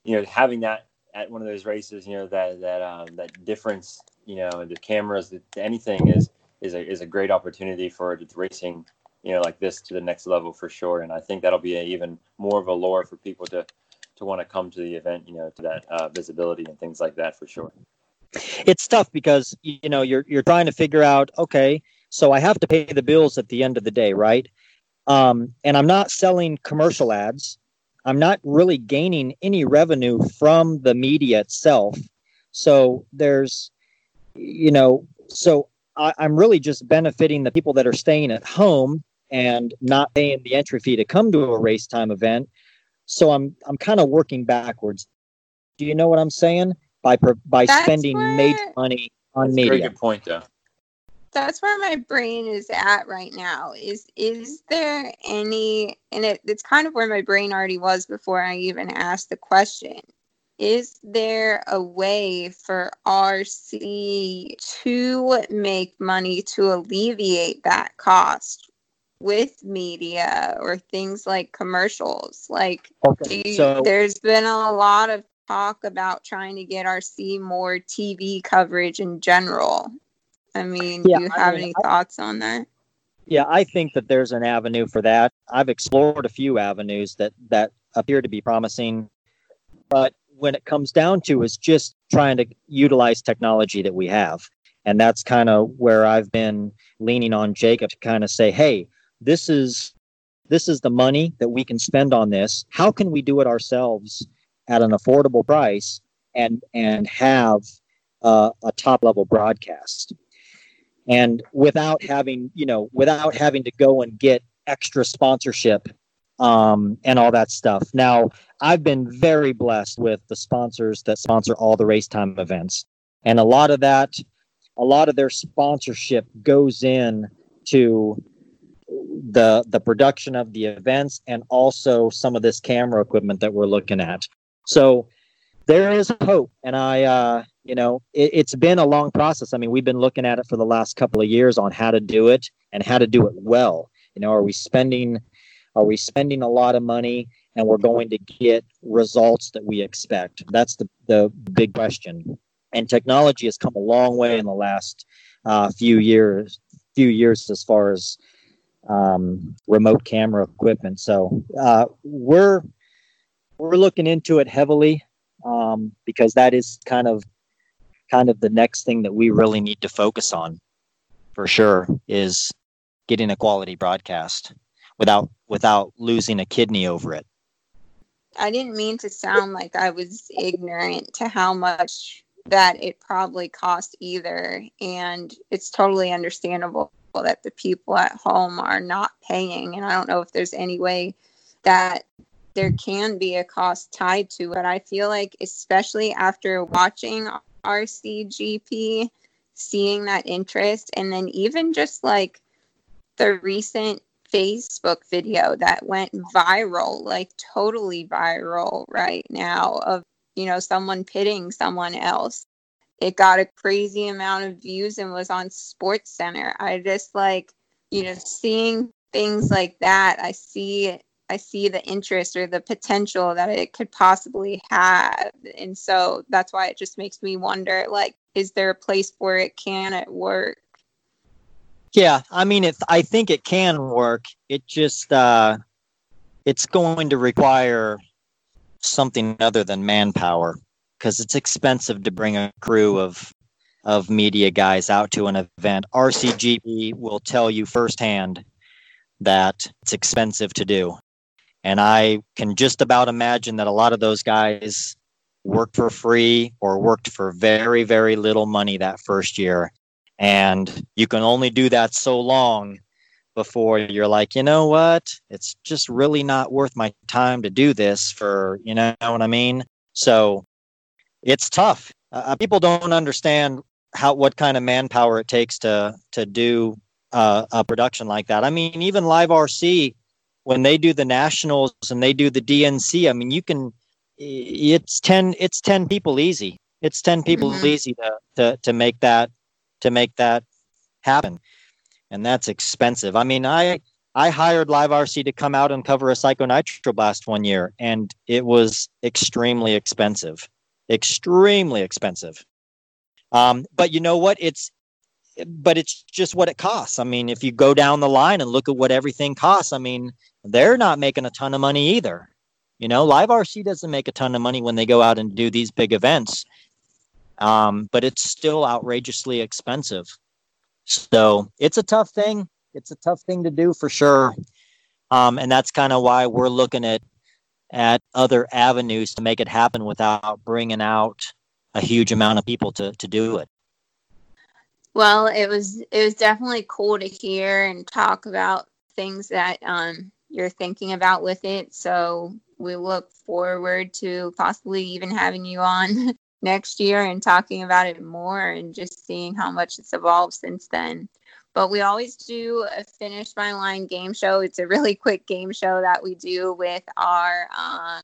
you know having that at one of those races, you know that that um, that difference, you know, the cameras, the, anything is is a is a great opportunity for racing, you know, like this to the next level for sure. And I think that'll be a, even more of a lure for people to to want to come to the event, you know, to that uh, visibility and things like that for sure.
It's tough because you know you're you're trying to figure out okay, so I have to pay the bills at the end of the day, right? Um, and I'm not selling commercial ads. I'm not really gaining any revenue from the media itself. So there's, you know, so I, I'm really just benefiting the people that are staying at home and not paying the entry fee to come to a race time event. So I'm I'm kind of working backwards. Do you know what I'm saying? By by That's spending where... major money on That's media.
Very good point, though.
That's where my brain is at right now. Is is there any? And it, it's kind of where my brain already was before I even asked the question is there a way for RC to make money to alleviate that cost with media or things like commercials? Like, okay, you, so there's been a lot of talk about trying to get RC more TV coverage in general. I mean, yeah, do you have I mean, any thoughts on that?
Yeah, I think that there's an avenue for that. I've explored a few avenues that that appear to be promising, but when it comes down to is just trying to utilize technology that we have. And that's kind of where I've been leaning on Jacob to kind of say, hey, this is this is the money that we can spend on this. How can we do it ourselves at an affordable price and and have uh, a top level broadcast? And without having, you know, without having to go and get extra sponsorship um, and all that stuff. Now, I've been very blessed with the sponsors that sponsor all the race time events. And a lot of that, a lot of their sponsorship goes in to the the production of the events and also some of this camera equipment that we're looking at. So there is hope, and I, uh, you know, it, it's been a long process. I mean, we've been looking at it for the last couple of years on how to do it and how to do it well. You know, are we spending are we spending a lot of money and we're going to get results that we expect? That's the the big question. And technology has come a long way in the last uh, few years few years as far as um, remote camera equipment. So uh, we're we're looking into it heavily um, because that is kind of kind of the next thing that we really need to focus on for sure is getting a quality broadcast without without losing a kidney over it.
I didn't mean to sound like I was ignorant to how much that it probably cost either and it's totally understandable that the people at home are not paying. And I don't know if there's any way that there can be a cost tied to it. I feel like, especially after watching RCGP, seeing that interest, and then even just like the recent Facebook video that went viral, like totally viral right now, of you know someone pitting someone else. It got a crazy amount of views and was on sports center i just like you know seeing things like that i see i see the interest or the potential that it could possibly have. And so that's why it just makes me wonder like is there a place where it? Can it work
yeah i mean it i think it can work it just uh it's going to require something other than manpower because it's expensive to bring a crew of of media guys out to an event. RCGP will tell you firsthand that it's expensive to do. And I can just about imagine that a lot of those guys worked for free or worked for very, very little money that first year. And you can only do that so long before you're like, you know what? It's just really not worth my time to do this for, you know what I mean? So it's tough. Uh, people don't understand how what kind of manpower it takes to to do uh, a production like that. I mean, even Live RC when they do the nationals and they do the DNC. I mean, you can it's ten it's ten people easy. It's ten people mm-hmm. easy to, to to make that to make that happen, and that's expensive. I mean, I I hired Live RC to come out and cover a Psycho Nitro Blast one year, and it was extremely expensive extremely expensive. Um, but you know what? It's but it's just what it costs. I mean, if you go down the line and look at what everything costs, I mean, they're not making a ton of money either. You know, Live RC doesn't make a ton of money when they go out and do these big events, um, but it's still outrageously expensive. So it's a tough thing. It's a tough thing to do for sure. Um, and that's kind of why we're looking at at other avenues to make it happen without bringing out a huge amount of people to, to do it.
Well, it was it was definitely cool to hear and talk about things that um, you're thinking about with it. So we look forward to possibly even having you on next year and talking about it more and just seeing how much it's evolved since then. But we always do a finish my line game show. It's a really quick game show that we do with our um,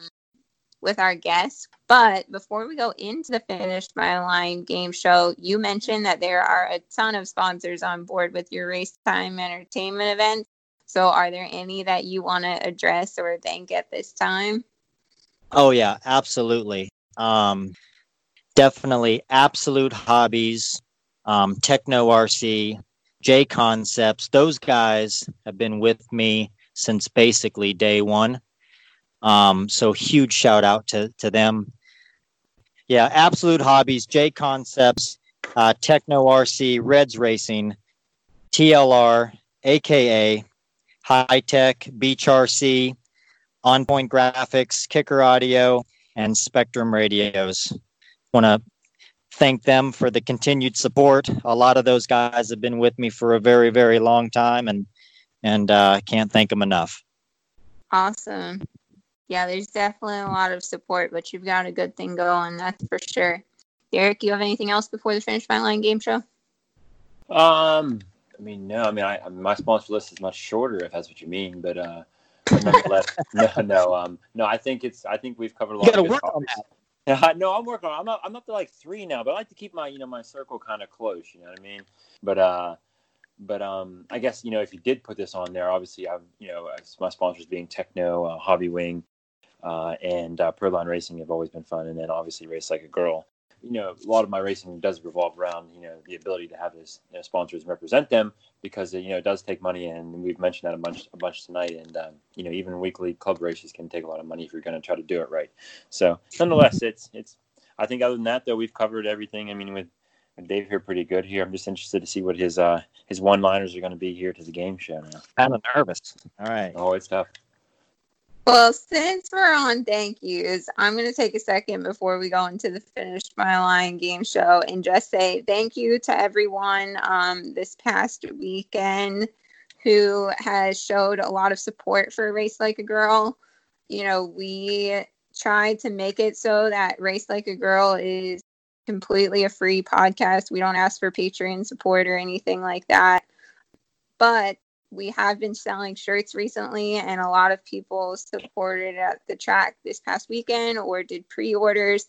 with our guests. But before we go into the finish my line game show, you mentioned that there are a ton of sponsors on board with your race time entertainment event. So are there any that you want to address or thank at this time?
Oh yeah, absolutely. Um, definitely absolute hobbies, um, Tekno RC, J Concepts, those guys have been with me since basically day one. Um, so huge shout out to, to them. Yeah, Absolute Hobbies, J Concepts, uh, Tekno RC, Reds Racing, TLR, AKA, Hitec, Beach RC, On Point Graphics, Kicker Audio, and Spektrum Radios. Want to thank them for the continued support. A lot of those guys have been with me for a very, very long time, and and uh, can't thank them enough.
Awesome. Yeah, there's definitely a lot of support, but you've got a good thing going, that's for sure. Derek, you have anything else before the Finish My Line game show?
Um, I mean, no, I mean, I, my sponsor list is much shorter if that's what you mean, but uh, nonetheless, no, no, um, no. I think it's. I think we've covered a lot.
You got to
of good
work on that.
Yeah, no, I'm working on. I'm up. I'm up to like three now, but I like to keep my you know my circle kind of close. You know what I mean? But uh, but um, I guess you know if you did put this on there, obviously I'm you know my sponsors being Tekno, uh, Hobby Wing, uh, and uh, Proline Racing have always been fun, and then obviously Race Like a Girl. You know, a lot of my racing does revolve around you know the ability to have those you know, sponsors represent them because you know it does take money, and we've mentioned that a bunch a bunch tonight. And um, you know, even weekly club races can take a lot of money if you're going to try to do it right. So, nonetheless, it's it's. I think other than that, though, we've covered everything. I mean, with, with Dave here, pretty good here. I'm just interested to see what his uh his one liners are going to be here to the game show now.
Kind of nervous. All right.
Oh, it's tough.
Well, since we're on thank yous, I'm going to take a second before we go into the Finish My Line game show and just say thank you to everyone um, this past weekend who has showed a lot of support for Race Like a Girl. You know, we tried to make it so that Race Like a Girl is completely a free podcast. We don't ask for Patreon support or anything like that. But we have been selling shirts recently and a lot of people supported at the track this past weekend or did pre-orders.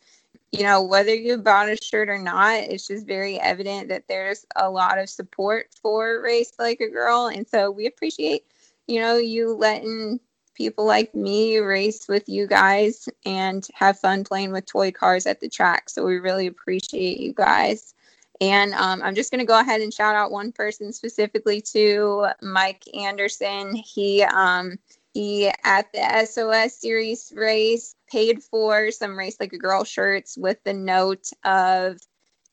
You know whether you bought a shirt or not it's just very evident that there's a lot of support for race like a girl. And so we appreciate you know you letting people like me race with you guys and have fun playing with toy cars at the track. So we really appreciate you guys and um, I'm just going to go ahead and shout out one person specifically to Mike Anderson. He um, he at the SOS series race paid for some race like a girl shirts with the note of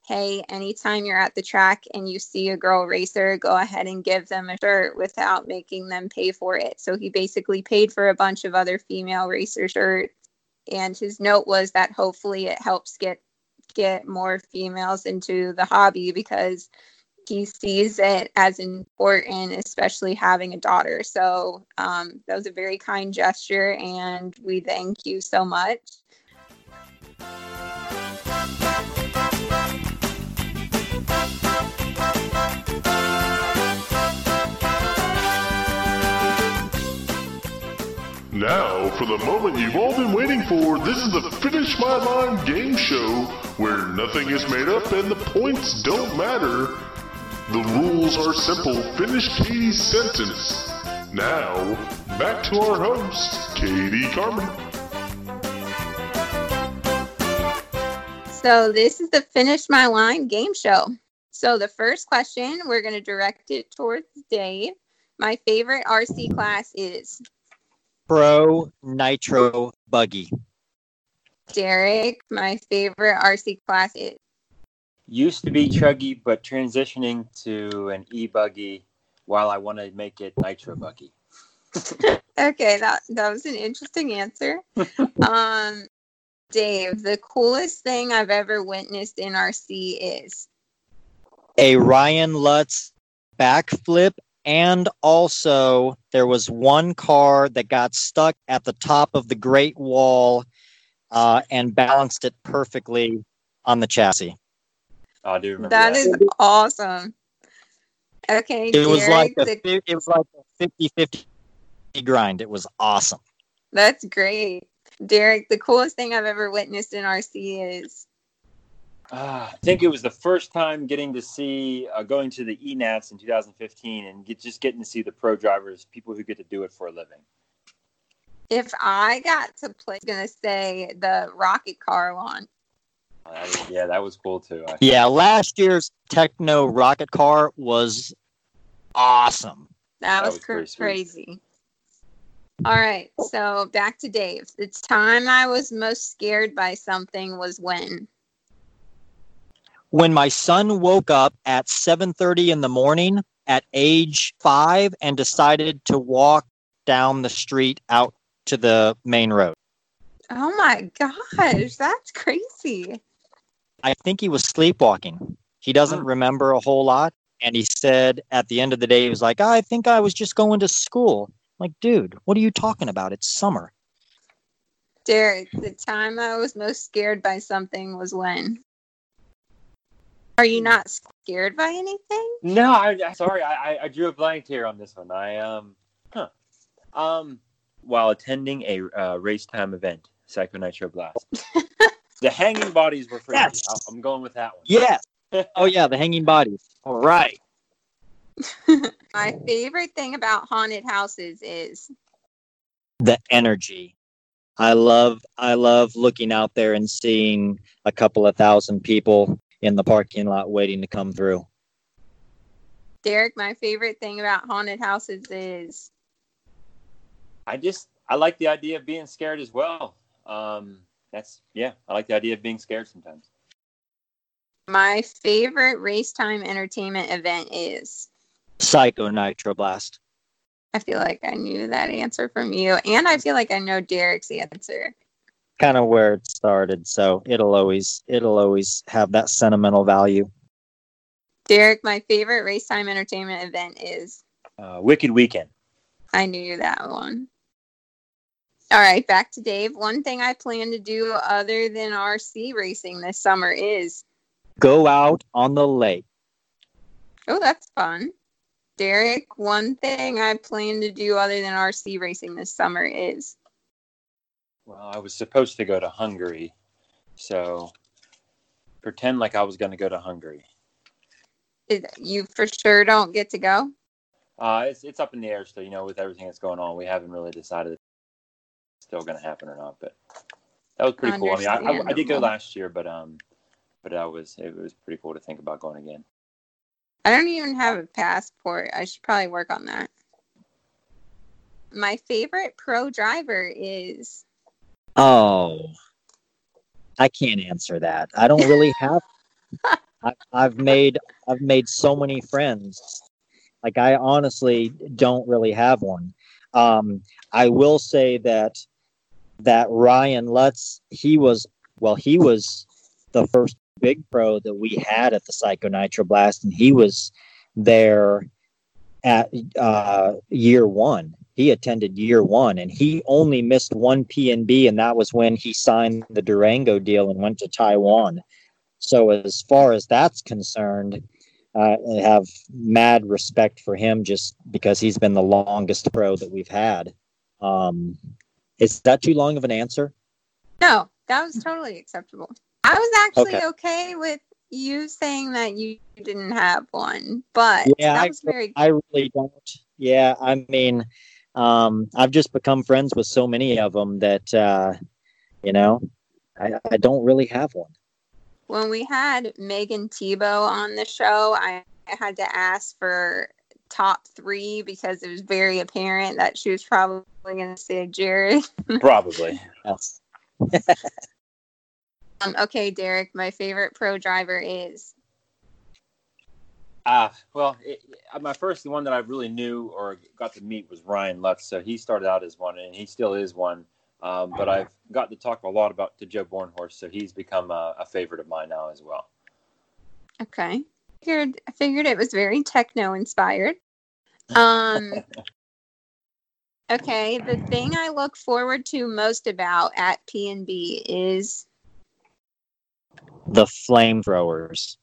hey anytime you're at the track and you see a girl racer go ahead and give them a shirt without making them pay for it so he basically paid for a bunch of other female racer shirts and his note was that hopefully it helps get get more females into the hobby because he sees it as important, especially having a daughter. So um, that was a very kind gesture, and we thank you so much.
Now, for the moment you've all been waiting for, this is the Finish My Line game show where nothing is made up and the points don't matter. The rules are simple. Finish Katie's sentence. Now, back to our host, Katie Carmen.
So this is the Finish My Line game show. So the first question, we're going to direct it towards Dave. My favorite RC class is
Pro Nitro Buggy.
Derek. My favorite RC class is
Used to be Truggy, but transitioning to an e buggy while I want to make it Nitro Buggy.
okay. That that was an interesting answer. um, Dave, the coolest thing I've ever witnessed in RC is
A Ryan Lutz backflip. And also, there was one car that got stuck at the top of the Great Wall uh, and balanced it perfectly on the chassis.
Oh, I do remember
that
that.
is awesome. Okay,
It was like a,
the-
it was like a 50-50 grind. It was awesome.
that's great. Derek, the coolest thing I've ever witnessed in RC is
Ah, I think it was the first time getting to see uh, going to the ENATS in 2015 and get, just getting to see the pro drivers, people who get to do it for a living.
if I got to play, gonna say the rocket car launch.
Uh, yeah, that was cool too. I-
Yeah, last year's Tekno rocket car was awesome.
That,
That
was,
was
cr-
sweet.
crazy. All right, so back to Dave. The time I was most scared by something was when.
When my son woke up at 7:30 in the morning at age 5 and decided to walk down the street out to the main road.
Oh my gosh, that's crazy.
I think he was sleepwalking. He doesn't remember a whole lot and he said at the end of the day he was like, "I think I was just going to school." I'm like, "Dude, what are you talking about? It's summer."
Derek, the time I was most scared by something was when. Are you not scared by anything?
No, I, I sorry, I, I, I drew a blank here on this one. I um, huh, um, while attending a uh, race time event, Psycho Nitro Blast, the hanging bodies were free.
Yes.
I'm going with that one.
Yeah. Oh yeah, the hanging bodies. All right.
My favorite thing about haunted houses is
The energy. I love I love looking out there and seeing a couple of thousand people in the parking lot waiting to come through.
Derek. My favorite thing about haunted houses is
I just I like the idea of being scared as well. Um, that's yeah, I like the idea of being scared sometimes.
my favorite race time entertainment event is.
Psycho Nitro Blast.
I feel like I knew that answer from you, and I feel like I know Derek's answer.
Kind of where it started, so it'll always it'll always have that sentimental value.
Derek, my favorite race time entertainment event is.
Uh, Wicked Weekend.
I knew that one. All right, back to Dave. One thing I plan to do other than RC racing this summer is
Go out on the lake.
oh, that's fun. Derek, one thing I plan to do other than RC racing this summer is
Well, I was supposed to go to Hungary, so pretend like I was going to go to Hungary.
you for sure don't get to go.
Uh, it's it's up in the air still. You know, with everything that's going on, we haven't really decided if it's still going to happen or not. But that was pretty cool. I mean, I, I, I did go last year, but um, but that was it was pretty cool to think about going again.
I don't even have a passport. I should probably work on that. My favorite pro driver is
Oh, I can't answer that. I don't really have. I, I've made I've made so many friends. Like I honestly don't really have one. Um, I will say that that Ryan Lutz, he was well, he was the first big pro that we had at the Psycho Nitro Blast, and he was there at uh, year one. He attended year one, and he only missed one PNB, and that was when he signed the Durango deal and went to Taiwan. So as far as that's concerned, uh, I have mad respect for him just because he's been the longest pro that we've had. Um, is that too long of an answer?
no, that was totally acceptable. I was actually
Okay.
okay, with you saying that you didn't have one, but
Yeah,
that
I-
very
I really don't. Yeah, I mean, um, I've just become friends with so many of them that, uh, you know, I, I don't really have one.
when we had Megan Tebo on the show, I had to ask for top three because it was very apparent that she was probably going to say Jared.
Probably.
Um, okay, Derek, my favorite pro driver is.
Ah, well, it, it- my first the one that I really knew or got to meet was Ryan Lutz. So he started out as one, and he still is one. Um, but I've got to talk a lot about to Joe Bornhorst, so he's become a, a favorite of mine now as well.
Okay. Figured, I figured it was very Tekno inspired. Um, okay, the thing I look forward to most about at PNB is
The flamethrowers.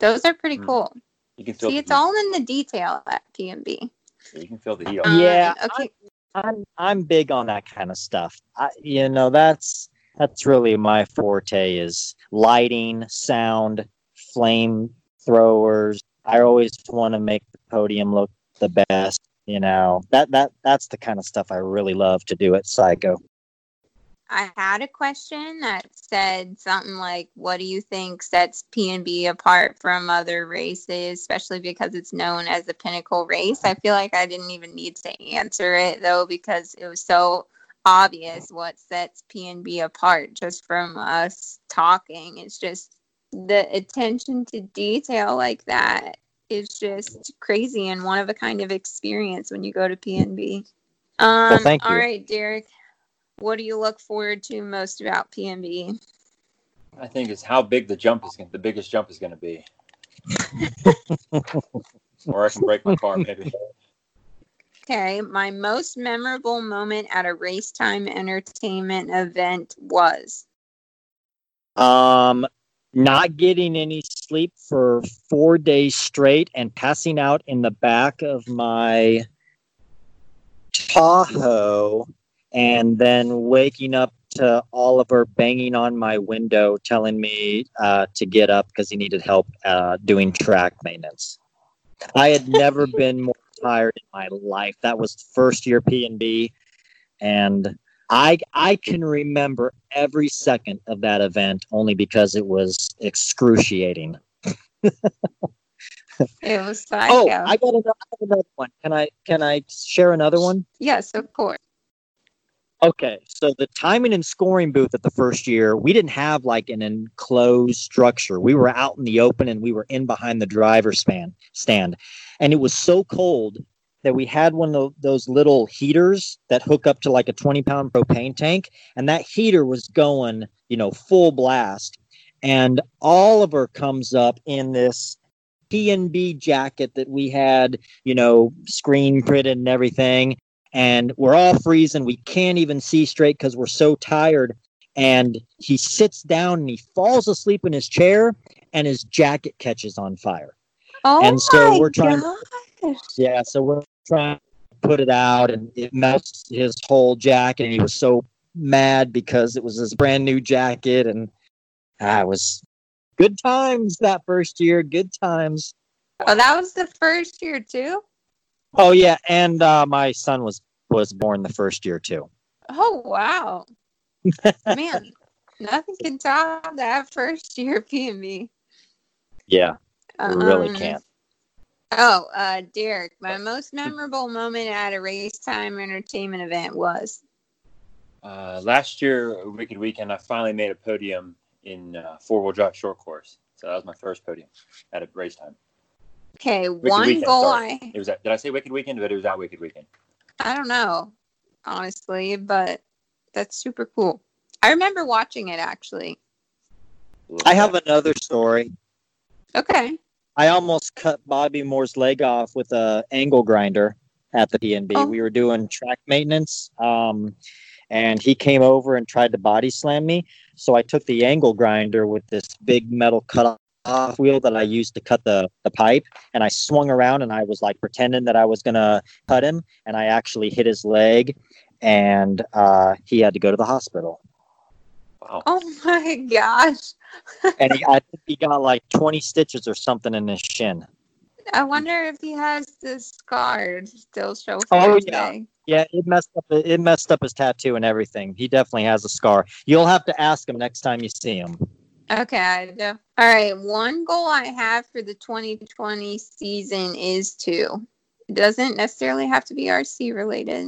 Those are pretty
Hmm.
cool.
You can feel
See,
the
it's
heat.
all in the detail at PNB.
You can feel the heat.
Um,
Yeah,
Okay.
I'm I'm big on that kind of stuff. I, you know, that's that's really my forte is lighting, sound, flame throwers. I always want to make the podium look the best. You know, that that that's the kind of stuff I really love to do at Psycho.
I had a question that said something like, "What do you think sets PNB apart from other races, especially because it's known as the pinnacle race?" I feel like I didn't even need to answer it though because it was so obvious what sets PNB apart just from us talking. It's just the attention to detail like that is just crazy and one of a kind of experience when you go to PNB. Um,
thank you.
right, Derek. What do you look forward to most about PNB?
I think it's how big the jump is going. The biggest jump is going to be, or I can break my car maybe.
Okay, my most memorable moment at a race time entertainment event was.
Um, not getting any sleep for four days straight and passing out in the back of my Tahoe and then waking up to Oliver banging on my window telling me uh, to get up because he needed help uh, doing track maintenance. I had never been more tired in my life. That was first year P and B, and I I can remember every second of that event only because it was excruciating.
It was
Oh. I got another, I got another one. Can I can I share another one?
yes, of course.
Okay, so the timing and scoring booth at the first year, we didn't have like an enclosed structure. We were out in the open and we were in behind the driver's span stand. And it was so cold that we had one of those little heaters that hook up to like a 20 pound propane tank. And that heater was going, you know, full blast. And Oliver comes up in this PNB jacket that we had, you know, screen printed and everything and we're all freezing. We can't even see straight because we're so tired. And he sits down and he falls asleep in his chair, and his jacket catches on fire.
Oh
And so
my
we're trying-
gosh.
Yeah, so we're trying to put it out, and it melts his whole jacket. And he was so mad because it was his brand new jacket, and ah, it was good times that first year. Good times.
Oh, that was the first year too.
Oh yeah, and uh, my son was was born the first year too.
Oh wow, man, nothing can top that first year PNB.
Yeah, it really
Um,
can't.
Oh, uh, Derek, my most memorable moment at a Racetime entertainment event was.
Uh, last year, Wicked Weekend, I finally made a podium in uh, four wheel drive short course. So that was my first podium at a Racetime.
Okay,
Wicked
one
Weekend,
goal
sorry.
I
It was at, did I say Wicked Weekend? But it was at Wicked Weekend.
I don't know, honestly, but that's super cool. I remember watching it actually.
I have another story.
Okay.
I almost cut Bobby Moore's leg off with a angle grinder at the PNB.
Oh.
We were doing track maintenance, um, and he came over and tried to body slam me. So I took the angle grinder with this big metal cut off wheel that I used to cut the, the pipe, and I swung around and I was like pretending that I was gonna cut him, and I actually hit his leg, and uh, he had to go to the hospital.
Wow.
Oh my gosh.
And he, I think he got like 20 stitches or something in his shin.
I wonder if he has the scar still show for
Oh,
today.
Yeah, it messed up. It messed up his tattoo and everything. He definitely has a scar. You'll have to ask him next time you see him.
Okay, I do. All right. One goal I have for the 2020 season is to. It doesn't necessarily have to be RC related.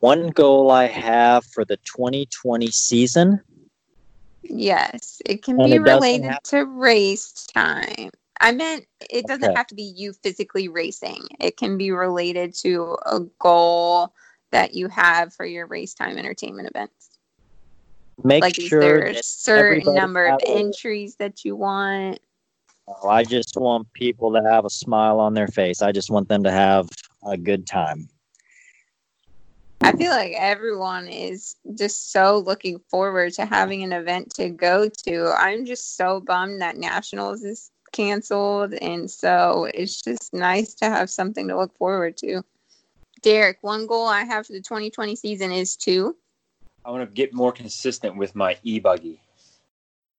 One goal I have for the 2020 season.
Yes, it can
And
be
it
related
have-
to race time. I meant it doesn't
Okay.
have to be you physically racing. It can be related to a goal that you have for your Racetime entertainment events.
Make
like, is
sure
there a certain number of entries that you want?
oh, I just want people to have a smile on their face. I just want them to have a good time.
I feel like everyone is just so looking forward to having an event to go to. I'm just so bummed that Nationals is canceled. And so it's just nice to have something to look forward to. Derek, one goal I have for the 2020 season is to.
I want to get more consistent with my e-buggy.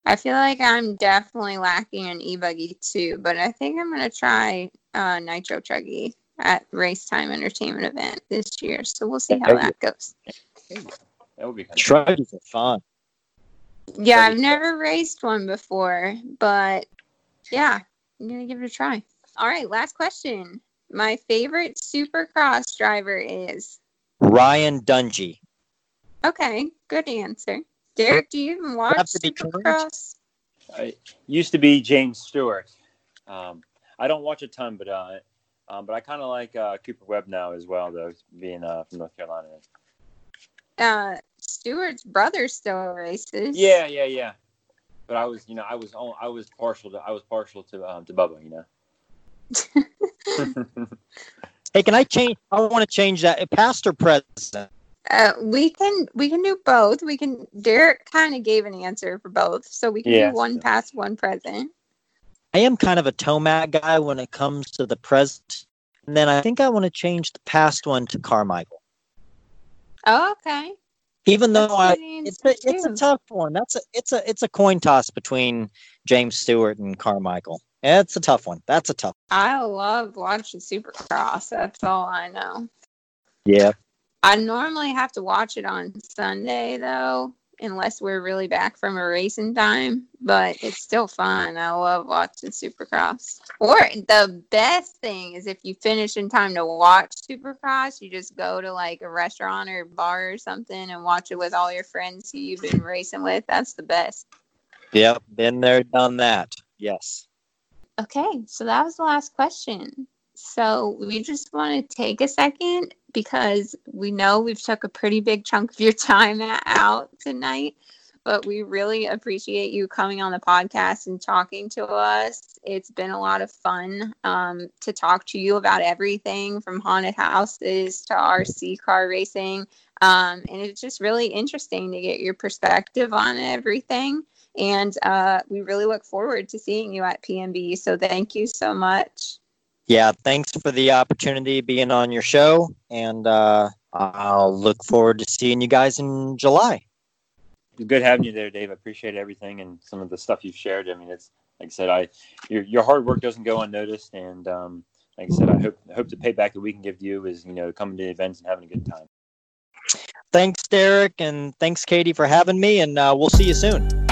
I feel like I'm definitely lacking an e buggy too, but I think I'm going to try uh, Nitro Truggy at Racetime Entertainment event this year. So we'll see how
There
that goes.
That would be kind of
fun.
Yeah, I've
Ready,
never raced one before, but yeah, I'm gonna give it a try. All right, last question. My favorite supercross driver is
Ryan Dungey.
Okay, good answer. Derek, do you even watch
have to be
supercross?
I used to be James Stewart. Um, I don't watch a ton, but uh, um, but I kind of like uh, Cooper Webb now as well, though, being uh, from North Carolina.
Uh, Stewart's brother still races.
Yeah, yeah, yeah. But I was, you know, I was, on- I was partial to, I was partial to, um, to Bubba, you know.
Hey, can I change? I want to change that. Past or present?
Uh, we can we can do both. We can. Derek kind of gave an answer for both, so we can
Yeah,
do one past, one present.
I am kind of a Tomac guy when it comes to the present. And then I think I want to change the past one to Carmichael.
Oh, okay.
Even
That's
though I it's a, it's a tough one. That's a it's a it's a coin toss between James Stewart and Carmichael. It's a tough one. That's a tough.
I love watching Supercross. That's all I know.
Yeah.
I normally have to watch it on Sunday though, unless we're really back from a racing time. But it's still fun. I love watching Supercross. Or the best thing is if you finish in time to watch Supercross, you just go to like a restaurant or bar or something and watch it with all your friends who you've been racing with. That's the best.
Yep. Been there, done that. Yes.
Okay, so that was the last question. So we just want to take a second because we know we've took a pretty big chunk of your time out tonight, but we really appreciate you coming on the podcast and talking to us. It's been a lot of fun um, to talk to you about everything from haunted houses to RC car racing. Um, and it's just really interesting to get your perspective on everything. And uh, we really look forward to seeing you at PNB. So thank you so much.
Yeah. Thanks for the opportunity being on your show, and uh, I'll look forward to seeing you guys in July.
Good having you there, Dave. I appreciate everything and some of the stuff you've shared. I mean, it's like I said, I your your hard work doesn't go unnoticed, and um, like I said, I hope hope the payback that we can give to you is you know coming to the events and having a good time.
Thanks, Derek, and thanks, Katie, for having me, and uh, we'll see you soon.